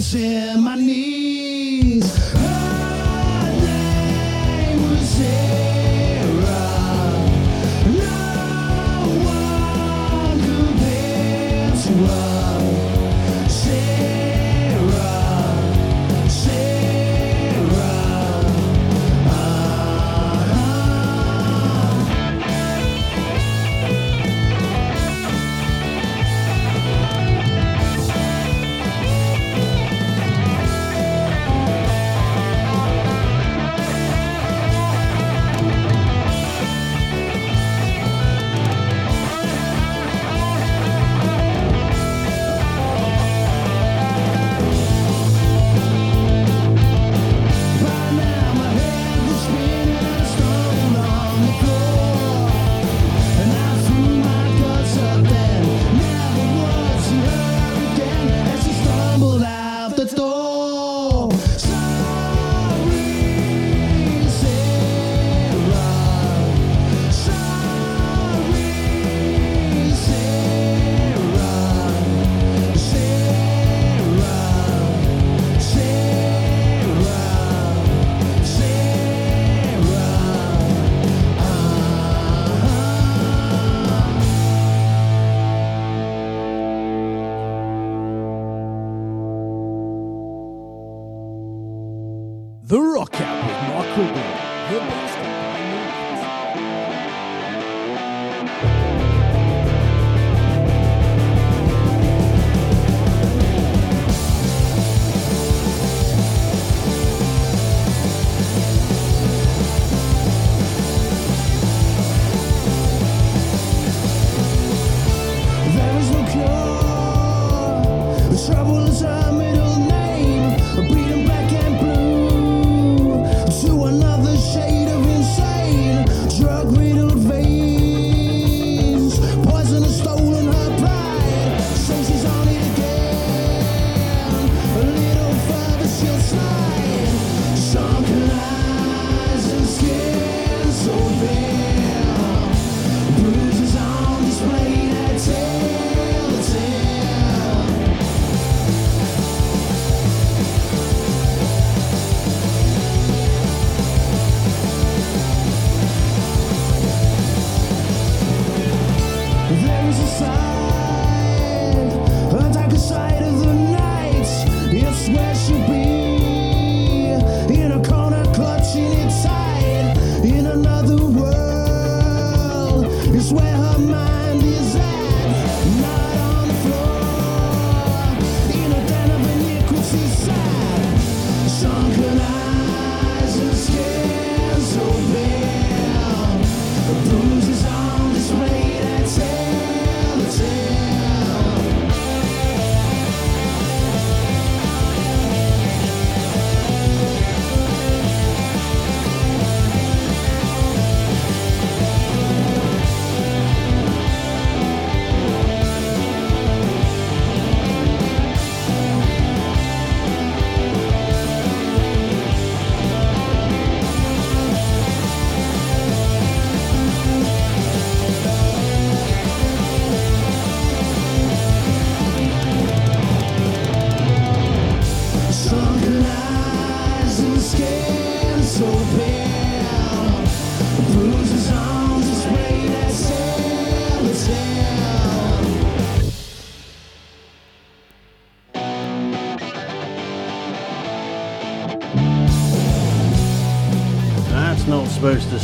Weakness in my knees.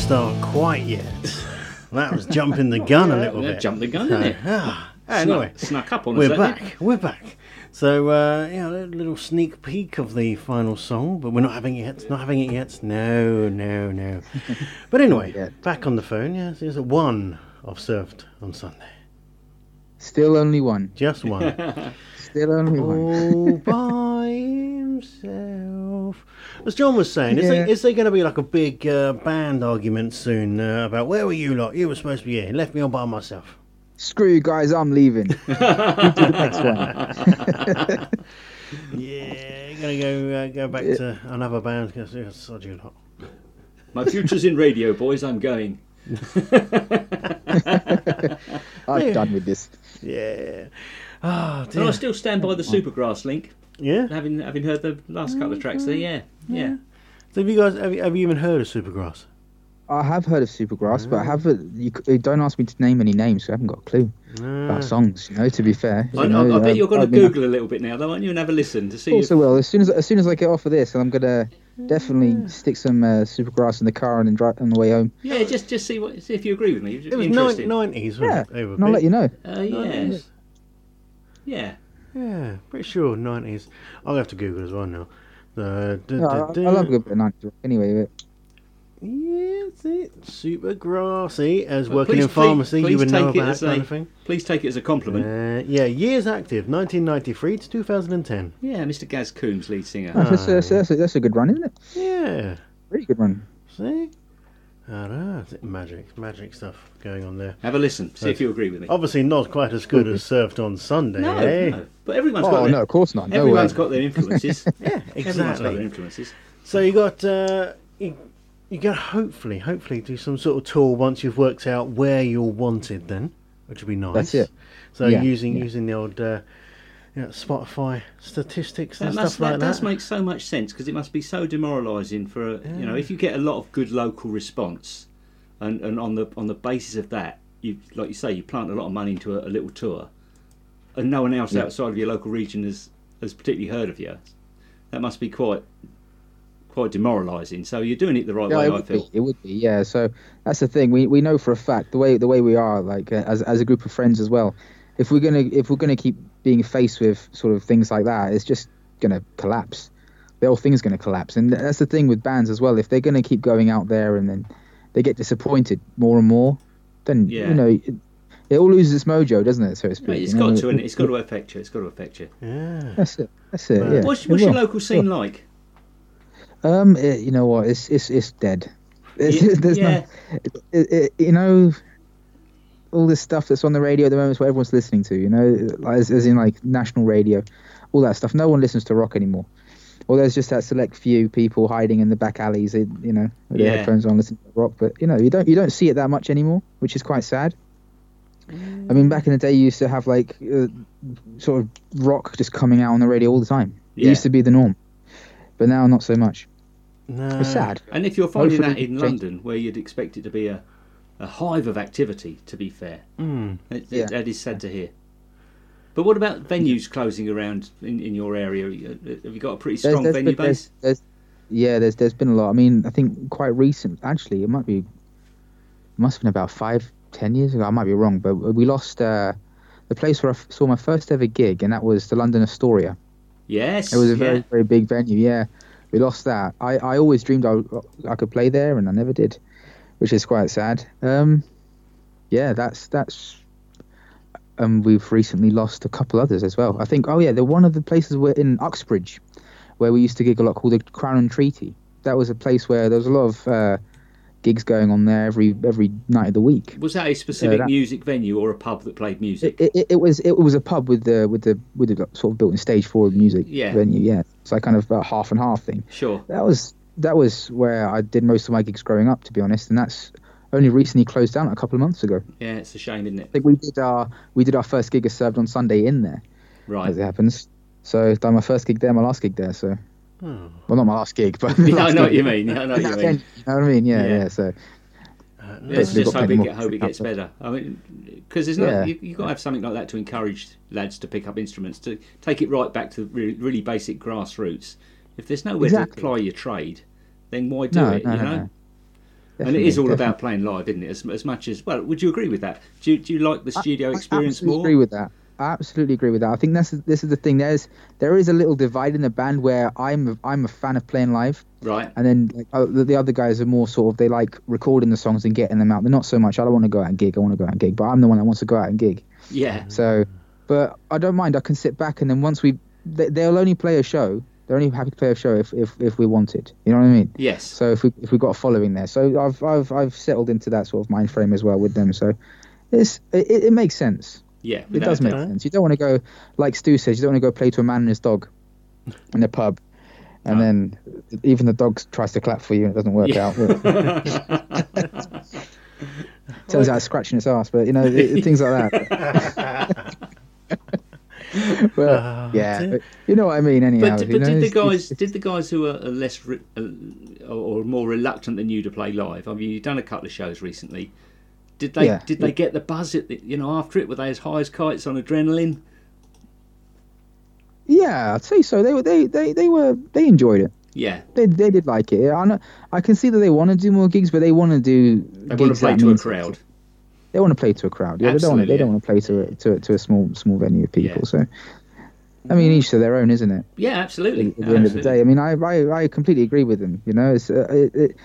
Supposed to start quite yet. That was jumping the gun a little Yeah, bit. Jump the gun, in it? Ah, anyway, Snuck, snuck up on us. we're that did. back. We're back. So, uh, yeah, a little sneak peek of the final song, but we're not having it yet. Not having it yet. No, no, no. <laughs> But anyway, back on the phone. Yes, there's a one I've served on Sunday. Still only one. Just one. <laughs> Still only one. <laughs> all by himself. As John was saying, is, there, Yeah. is there going to be like a big uh, band argument soon uh, about where were you lot? You were supposed to be here. Left me all by myself. Screw you guys, I'm leaving. <laughs> to the next one. <laughs> Yeah, you're going to go uh, go back to another band because yeah, sod you lot. My future's in radio, boys. I'm going. <laughs> I'm done with this. Yeah. Oh, And dear. I still stand by the Supergrass link. Yeah. Having having heard the last couple of tracks there, yeah, yeah. So have you guys have you, have you even heard of Supergrass? I have heard of Supergrass, but I haven't. You, c- don't ask me to name any names, so I haven't got a clue about songs. You know, to be fair. I, You know, I bet um, you're going to I mean, Google a little bit now, though, aren't you, and have a listen to see. Also, if, will as soon as as soon as I get off of this, I'm gonna definitely stick some uh, Supergrass in the car and then drive on the way home. yeah, just just see what see if you agree with me. It was Interesting. nineties, Yeah, wasn't it? They were and I'll let you know. Uh, yeah, yeah. Yeah, pretty sure nineties. I'll have to Google as well now. Uh, duh, Yeah, I, duh, I love a good bit of 90s anyway. But Yeah, that's it. Super grassy. As Well, working please- in pharmacy, please- you would please know about as that kind a- of thing. Please take it as a compliment. Uh, yeah, years active, 1993 to 2010. yeah, Mr. Gaz Coombes, lead singer. oh, that's, that's, that's, a, that's a good run, isn't it? Yeah, Very good run. see? I don't know, magic, magic stuff going on there. Have a listen. See if you agree with me. Obviously, not quite as good as served on Sunday, no, eh? no, but everyone's got Oh their, no, of course not. No everyone's way. got their influences. Yeah, <laughs> Everyone's got their exactly. influences. So you got uh, you, you got hopefully, hopefully do some sort of tour once you've worked out where you're wanted. Then, which would be nice. That's it. So Yeah, using yeah. using the old uh, you know, Spotify statistics and That, must, stuff like that that. does make so much sense because it must be so demoralising for a, you know if you get a lot of good local response, and, and on the on the basis of that, you like you say you plant a lot of money into a, a little tour, and no one else Yeah. outside of your local region has has particularly heard of you. That must be quite quite demoralising. So you're doing it the right Yeah, way, I would feel. be. It would be. Yeah. So that's the thing. We we know for a fact the way the way we are like uh, as as a group of friends as well. If we're gonna if we're gonna keep being faced with sort of things like that, it's just gonna collapse. The whole thing's gonna collapse, and that's the thing with bands as well. If they're gonna keep going out there and then they get disappointed more and more, then Yeah. you know it, it all loses its mojo, doesn't it? So to speak. Mate, it's you know? got to, and it's got to affect you. It's got to affect you. yeah. That's it. That's it. Right. Yeah. What's, it what's your local scene like? Um, it, you know what? It's it's it's dead. It's, Yeah, <laughs> there's yeah. no, it, it, you know, all this stuff that's on the radio at the moment is what everyone's listening to. You know, as, as in like national radio, all that stuff. No one listens to rock anymore. Or there's just that select few people hiding in the back alleys, eh, you know, with their Yeah. headphones on, listening to rock. But you know, you don't you don't see it that much anymore, which is quite sad. I mean, back in the day, you used to have like uh, sort of rock just coming out on the radio all the time. It used to be the norm, but now not so much. No. It's sad. And if you're finding that in London, where you'd expect it to be a a hive of activity. To be fair, Mm. It- Yeah. that is sad to hear. But what about venues closing around in, in your area? Have you got a pretty strong venue been, there's- base? there's- yeah, there's there's been a lot. I mean, I think quite recent. Actually, it might be, it must have been about five, ten years ago. I might be wrong, but we lost uh, the place where I f- saw my first ever gig, and that was the London Astoria. Yes, It was a very yeah. very big venue. Yeah, we lost that. I, I always dreamed I, I could play there, and I never did, which is quite sad. Um, yeah, that's that's. And we've recently lost a couple others as well. I think. Oh yeah, the one of the places we're in Uxbridge, where we used to gig a lot, called the Crown and Treaty. That was a place where there was a lot of uh, gigs going on there every every night of the week. Was that a specific that- music venue or a pub that played music? It, it, it was it was a pub with the with the with the sort of built-in stage for music Yeah. venue. Yeah, it's like kind of a half and half thing. sure. That was that was where I did most of my gigs growing up, to be honest, and that's only recently closed down a couple of months ago. Yeah, it's a shame, isn't it? I think we did our we did our first gig as served on Sunday in there, Right. as it happens. So I've done my first gig there, my last gig there. So, Hmm. well, not my last gig, but <laughs> the Yeah, I last know what you mean. Yeah, I know what you Yeah, mean. You know what I mean? Yeah, Yeah. yeah. so Uh, Let's just got hope it, get, hope it gets come. better. I mean, because there's no Yeah. you, you've got to have something like that to encourage lads to pick up instruments to take it right back to really, really basic grassroots. If there's nowhere to Exactly. apply your trade, then why do no, it? no, you no, know. no. And it is all definitely. about playing live, isn't it? As, as much as well, would you agree with that? Do you, do you like the studio I experience more? agree with that. I absolutely agree with that. I think that's this is the thing. There's there is a little divide in the band where I'm a, I'm a fan of playing live, Right. and then like, uh, the, the other guys are more sort of they like recording the songs and getting them out. They're not so much. I don't want to go out and gig. I want to go out and gig, but I'm the one that wants to go out and gig. Yeah. So, but I don't mind. I can sit back and then once we they, they'll only play a show. They're only happy to play a show if, if, if we want it. You know what I mean? Yes. So if we if we got a following there, so I've I've I've settled into that sort of mind frame as well with them. So it's it, it makes sense. Yeah. It does make sense. You don't want to go like Stu says. You don't want to go play to a man and his dog <laughs> in a pub, and No. then even the dog tries to clap for you and it doesn't work Yeah. out. Turns out it's scratching its ass, but you know it, things like that. <laughs> <laughs> but Oh, yeah, but you know what I mean. Anyhow, But, but know, did the guys did the guys who are less re- uh, or more reluctant than you to play live? I mean, you've done a couple of shows recently. Did they Yeah. did they get the buzz at the, you know after it? Were they as high as kites on adrenaline? Yeah, I'd say so. They were they they, they were they enjoyed it. Yeah, They they did like it. I know, I can see that they want to do more gigs, but they want to do they want to play to a crowd. They want to play to a crowd. Yeah, they don't want to, they don't yeah. want to play to a, to to a small small venue of people. Yeah. So, I mean, each to their own, isn't it? Yeah, absolutely. At the end of the day, I mean, I I, I completely agree with them. You know, it's uh, it, it,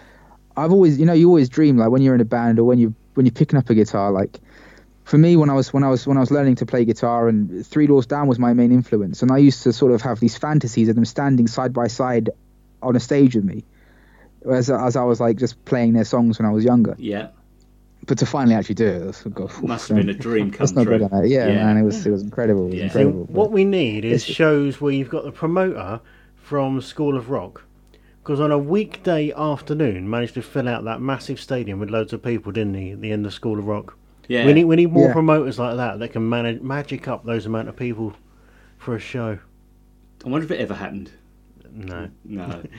I've always you know you always dream like when you're in a band or when you when you're picking up a guitar like. For me, when I was when I was when I was learning to play guitar, and Three Doors Down was my main influence, and I used to sort of have these fantasies of them standing side by side on a stage with me, as as I was like just playing their songs when I was younger. Yeah, But to finally actually do it, that's, God, must have been a dream come that's not true. good. Yeah, Yeah. man, it was it was incredible. It was Yeah. See, incredible. what we need is shows where you've got the promoter from School of Rock. Because on a weekday afternoon, managed to fill out that massive stadium with loads of people, didn't he? At the end of School of Rock. Yeah, We need we need more Yeah. promoters like that that can manage magic up those amount of people for a show. I wonder if it ever happened. No, No. <laughs>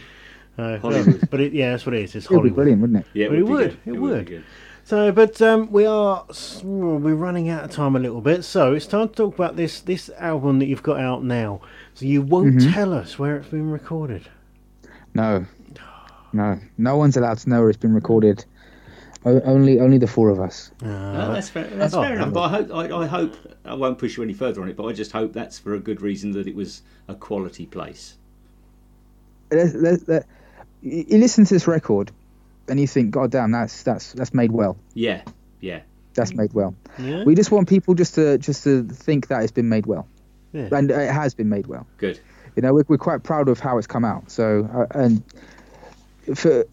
Uh, Hollywood. but it, yeah, that's what it is. It's it would be brilliant, wouldn't it? Yeah, it But would. it be would, good. it be would. Good. So, but um, we are we're running out of time a little bit, so it's time to talk about this this album that you've got out now. So you won't Mm-hmm. tell us where it's been recorded. No, no, no one's allowed to know where it's been recorded. O- only only the four of us. Uh, No, that's fair, that's Oh, fair enough. But I hope I, I hope I won't push you any further on it. But I just hope that's for a good reason that it was a quality place. Let's- let's- let- You you listen to this record, and you think, God damn, that's that's that's made well. Yeah, yeah, That's made well. yeah, We just want people just to just to think that it's been made well, yeah. and it has been made well. good. You know, we're, we're quite proud of how it's come out. So, uh, and for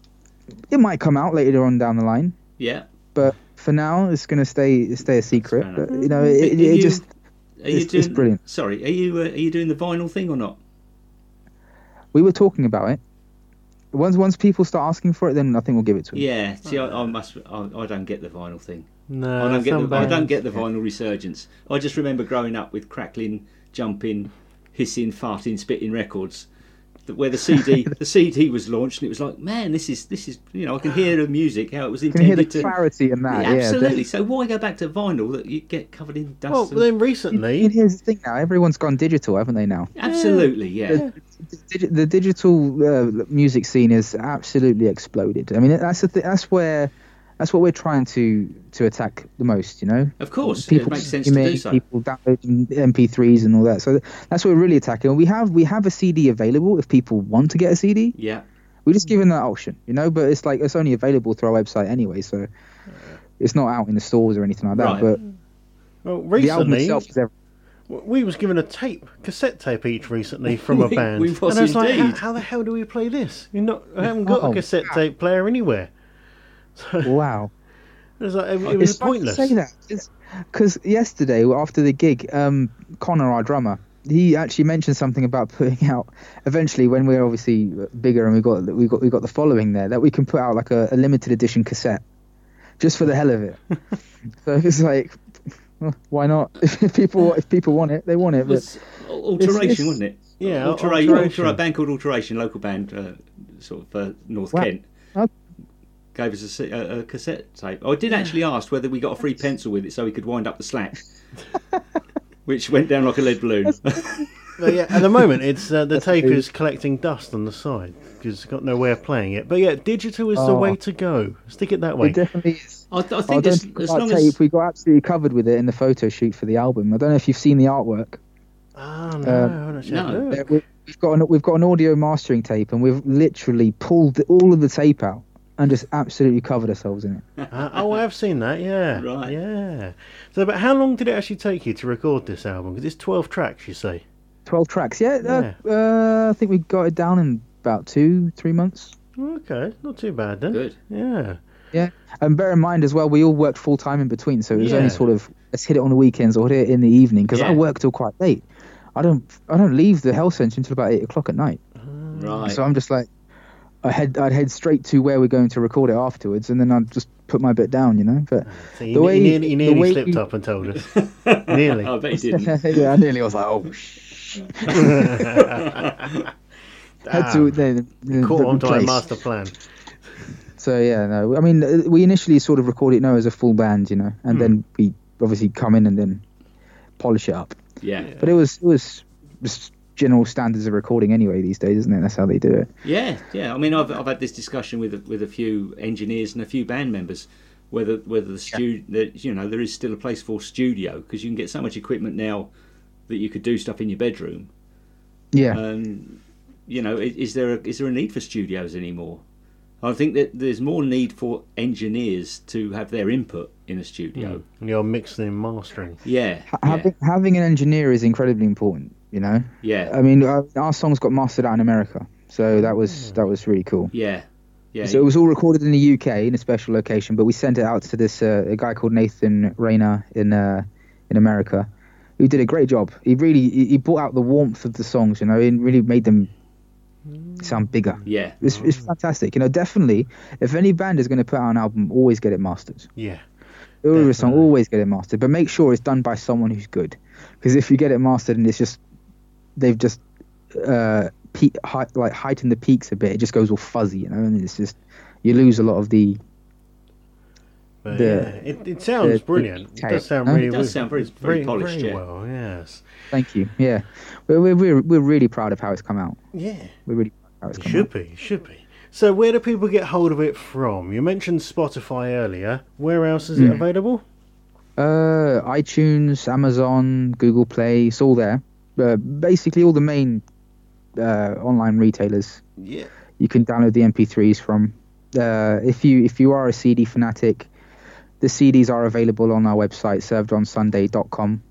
it might come out later on down the line, Yeah. but for now, it's going to stay stay a secret. But, you know, Are- it, are it you- just Are you It's- doing? it's brilliant. Sorry, are you uh, are you doing the vinyl thing or not? we were talking about it. Once once people start asking for it, then I think we'll give it to them. Yeah. See, I, I must. I, I don't get the vinyl thing. no, I don't get some the. I don't get the vinyl resurgence. I just remember growing up with crackling, jumping, hissing, farting, spitting records the- where the <laughs> CD the CD was launched, and it was like, man, this is this is you know I can hear the music how it was You can hear the intended to. clarity in that. Yeah, Yeah, absolutely. so why go back to vinyl that you get covered in dust? Well, and- then And recently, here's the thing now: everyone's gone digital, haven't they? Now absolutely, yeah. The, digi- the digital uh, music scene has absolutely exploded. I mean, that's the th- that's where that's what we're trying to to attack the most. You know, Of course, people it makes sense to streaming, do so. people downloading MP3s and all that. So that's what we're really attacking. We have we have a CD available if people want to get a CD. Yeah, We just give them that option, you know. But it's like it's only available through our website anyway, so it's not out in the stores or anything like that. Right. But well, the album itself is everything. We was given a tape, cassette tape each recently from <laughs> a We- band, we was and I was like, how, how the hell do we play this? You're not, I haven't got Oh, a cassette tape player anywhere. <laughs> Wow. It was, like, it, it was it's funny to pointless. say that because yesterday after the gig, um, Connor, our drummer, he actually mentioned something about putting out eventually when we're obviously bigger and we got we got we got the following there that we can put out like a, a limited edition cassette just for the hell of it. <laughs> so it's like, well, <laughs> why not? <laughs> If people if people want it, they want it. it But was alteration, it's- wasn't it? Yeah, Altera- Alteration. Altera- a band called Alteration, local band, uh, sort of uh, North Wow. Kent. Gave us a cassette tape. I did actually ask whether we got a free pencil with it so we could wind up the slack, <laughs> which went down like a lead balloon. But yeah, at the moment, it's uh, the tape amazing. is collecting dust on the side because it's got no way of playing it. But yeah, digital is the Oh. way to go. Stick it that way. it definitely is. I, I I think don't as, think as our long tape, as we got absolutely covered with it in the photo shoot for the album. I don't know if you've seen the artwork. Ah, no, Um, I haven't actually no. had a look. Uh, we- We've got an, we've got an audio mastering tape, and we've literally pulled the- all of the tape out and just absolutely covered ourselves in it. Uh, <laughs> oh, I've seen that. Yeah, Right. Yeah. So, but how long did it actually take you to record this album? Because it's twelve tracks, you say. Twelve tracks, yeah. Uh, uh, I think we got it down in about two, three months. Okay, not too bad then. good. Yeah. Yeah, and bear in mind as well, we all worked full time in between, so it was Yeah. only sort of let's hit it on the weekends or hit it in the evening because I work till quite late. I don't I don't leave the health centre until about eight o'clock at night. Ah. Right. So I'm just like, I head I'd head straight to where we're going to record it afterwards, and then I'd just put my bit down, you know. But So you, The ne- way- you nearly, you the nearly way slipped you- up and told us. <laughs> nearly. I bet he didn't. <laughs> yeah, I nearly was like, oh. <laughs> Sh-. Had to then the, Caught the onto our master plan. So yeah, no. I mean, uh, we initially sort of recorded it now as a full band, you know, and Hmm. then we obviously come in and then polish it up. Yeah. But it was it was just general standards of recording anyway these days, isn't it? That's how they do it. Yeah, yeah. I mean, I've, I've had this discussion with a, with a few engineers and a few band members whether whether the stu- that you know there is still a place for studio because you can get so much equipment now that you could do stuff in your bedroom. Yeah. Um, you know, is, is there a, is there a need for studios anymore? I think that there's more need for engineers to have their input in a studio. And you're mixing and mastering. Yeah, Ha- yeah, having having an engineer is incredibly important. You know. yeah, I mean, uh, our songs got mastered out in America, so that was that was really cool. yeah, yeah. So it was all recorded in the UK in a special location, but we sent it out to this uh, a guy called Nathan Rayner in uh, in America, who did a great job. He really he he brought out the warmth of the songs, you know, and really made them sound bigger. yeah, It's, it's fantastic, you know. Definitely, if any band is going to put out an album, always get it mastered. Yeah. Every song, always get it mastered, but make sure it's done by someone who's good. Because if you get it mastered and it's just they've just uh, pe- hei- like heightened the peaks a bit, it just goes all fuzzy, you know, and it's just you lose a lot of the But The- yeah, it, it sounds the- brilliant. It okay. does sound really It does sound very- very polished, very yeah. well, yes. Thank you. Yeah, we're we're we're, we're really proud of how it's come out. Yeah. We're really proud of how it's It come should out. be, should be. So where do people get hold of it from? You mentioned Spotify earlier. Where else is it Hmm. available? Uh, iTunes, Amazon, Google Play, it's all there. Uh, basically, all the main uh, online retailers Yeah. you can download the MP3s from. Uh, if you if you are a CD fanatic, the CDs are available on our website, servedonsunday.com,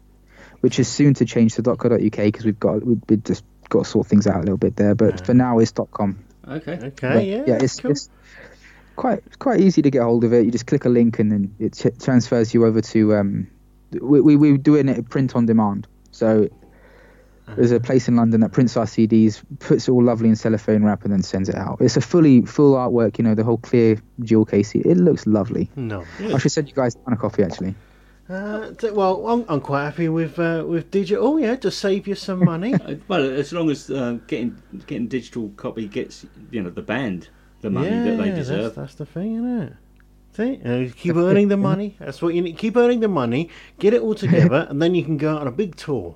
which is soon to change to .co.uk because we've got we we just got to sort things out a little bit there. But for now, it's .com. okay. Okay, But, yeah. yeah, it's, cool. it's quite quite easy to get hold of it. You just click a link and then it t- transfers you over to. Um, we we we do it print on demand. So there's a place in London that prints our CDs, puts it all lovely in cellophane wrap, and then sends it out. It's a fully full artwork. You know, the whole clear jewel case. It looks lovely. No. I should send you guys a copy actually. Uh, t- well, I'm, I'm quite happy with uh, with digital. Oh yeah, to save you some money. <laughs> Uh, Well, as long as uh, getting getting digital copy gets you know the band the money yeah, that they that's, deserve. that's the thing, isn't it? See, uh, keep earning the <laughs> money. That's what you need. Keep earning the money. Get it all together, and then you can go out on a big tour.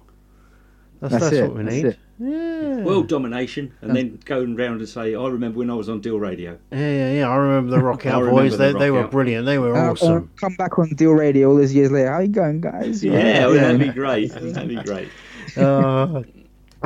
That's That's that's, it, what we that's need. it. Yeah. World domination, and then going round and say, "I remember when I was on Deal Radio." yeah, yeah, yeah. I remember the <laughs> Rock Out Boys. They, Rock they were Out. brilliant. They were Uh, awesome. come back on Deal Radio all these years later. How you going, guys? Yeah, well, yeah. that'd be great. <laughs> That'd be great. Uh, all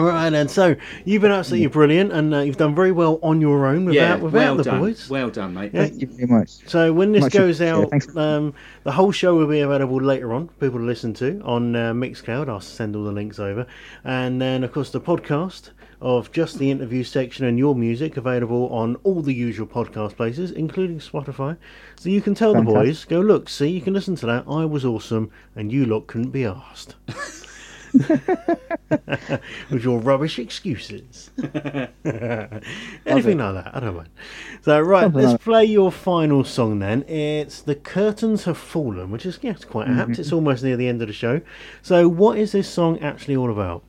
right then. So you've been absolutely brilliant, and uh, you've done very well on your own without yeah, without well the done. boys. Well done, mate. Yeah. Thank you very much. So when this Much goes out, um, the whole show will be available later on, for people to listen to on uh, Mixcloud. I'll send all the links over, and then of course the podcast of just the interview section and your music available on all the usual podcast places, including Spotify. So you can tell the boys, go look, see, you can listen to that. I was awesome, and you lot couldn't be asked. <laughs> <laughs> With your rubbish excuses. <laughs> <laughs> Anything like that, I don't mind. So, right, Something let's like- play your final song then. It's The Curtains Have Fallen, which is yeah, it's quite apt. Mm-hmm. It's almost near the end of the show. So, what is this song actually all about?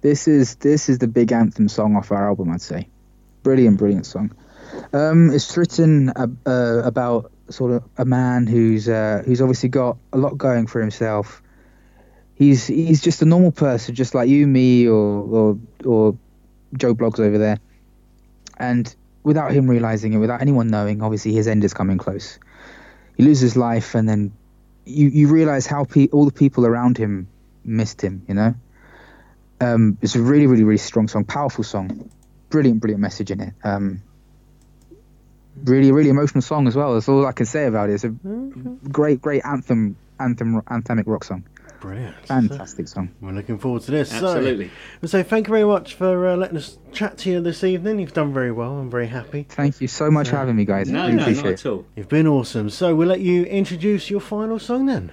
This is this is the big anthem song off our album, I'd say. Brilliant, brilliant song. Um, it's written uh, uh, about sort of a man who's uh, who's obviously got a lot going for himself. He's he's just a normal person, just like you, me, or or or Joe Bloggs over there. And without him realizing it, without anyone knowing, obviously his end is coming close. He loses life, and then you you realize how pe- all the people around him missed him. You know. Um, it's a really, really, really strong song, powerful song, brilliant, brilliant message in it. Um, really, really emotional song as well. That's all I can say about it. It's a great, great anthem, anthem, anthemic rock song. Brilliant. Fantastic song. We're looking forward to this. Absolutely. So, so thank you very much for uh, letting us chat to you this evening. You've done very well. I'm very happy. Thank you so much for having me, guys. No, really no, not it. at all. You've been awesome. So, we'll let you introduce your final song then.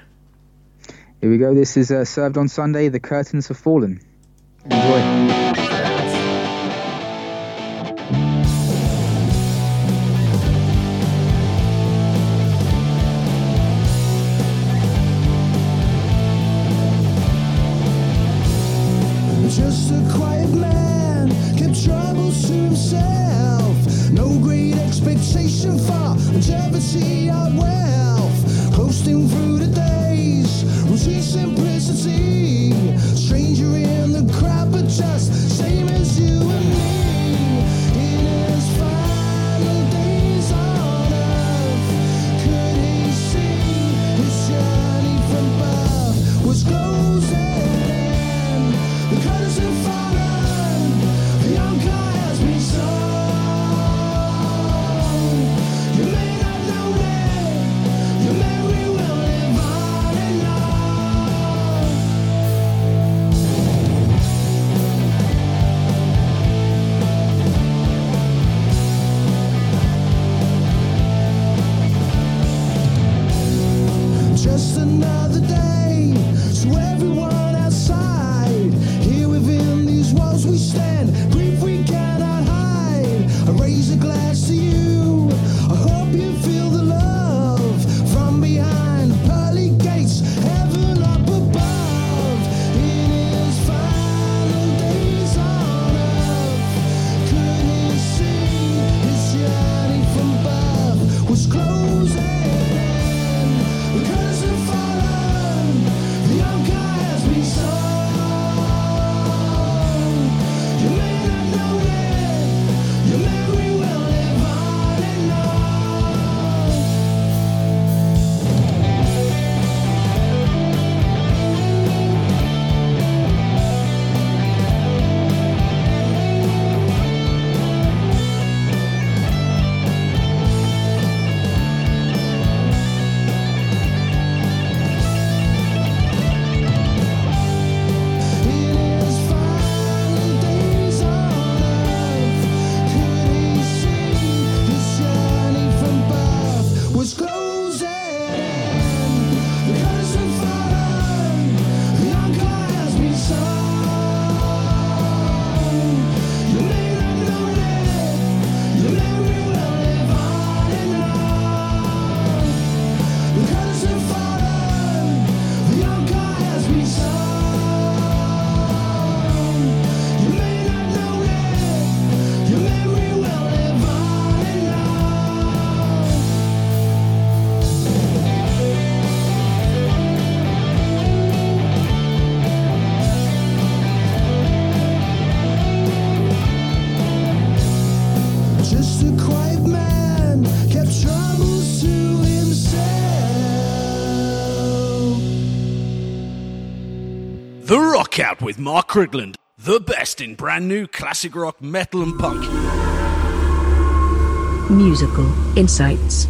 Here we go. This is uh, served on Sunday. The curtains have fallen. Enjoy. Out with Mark Crigland. The best in brand new classic rock, metal, and punk. Musical Insights.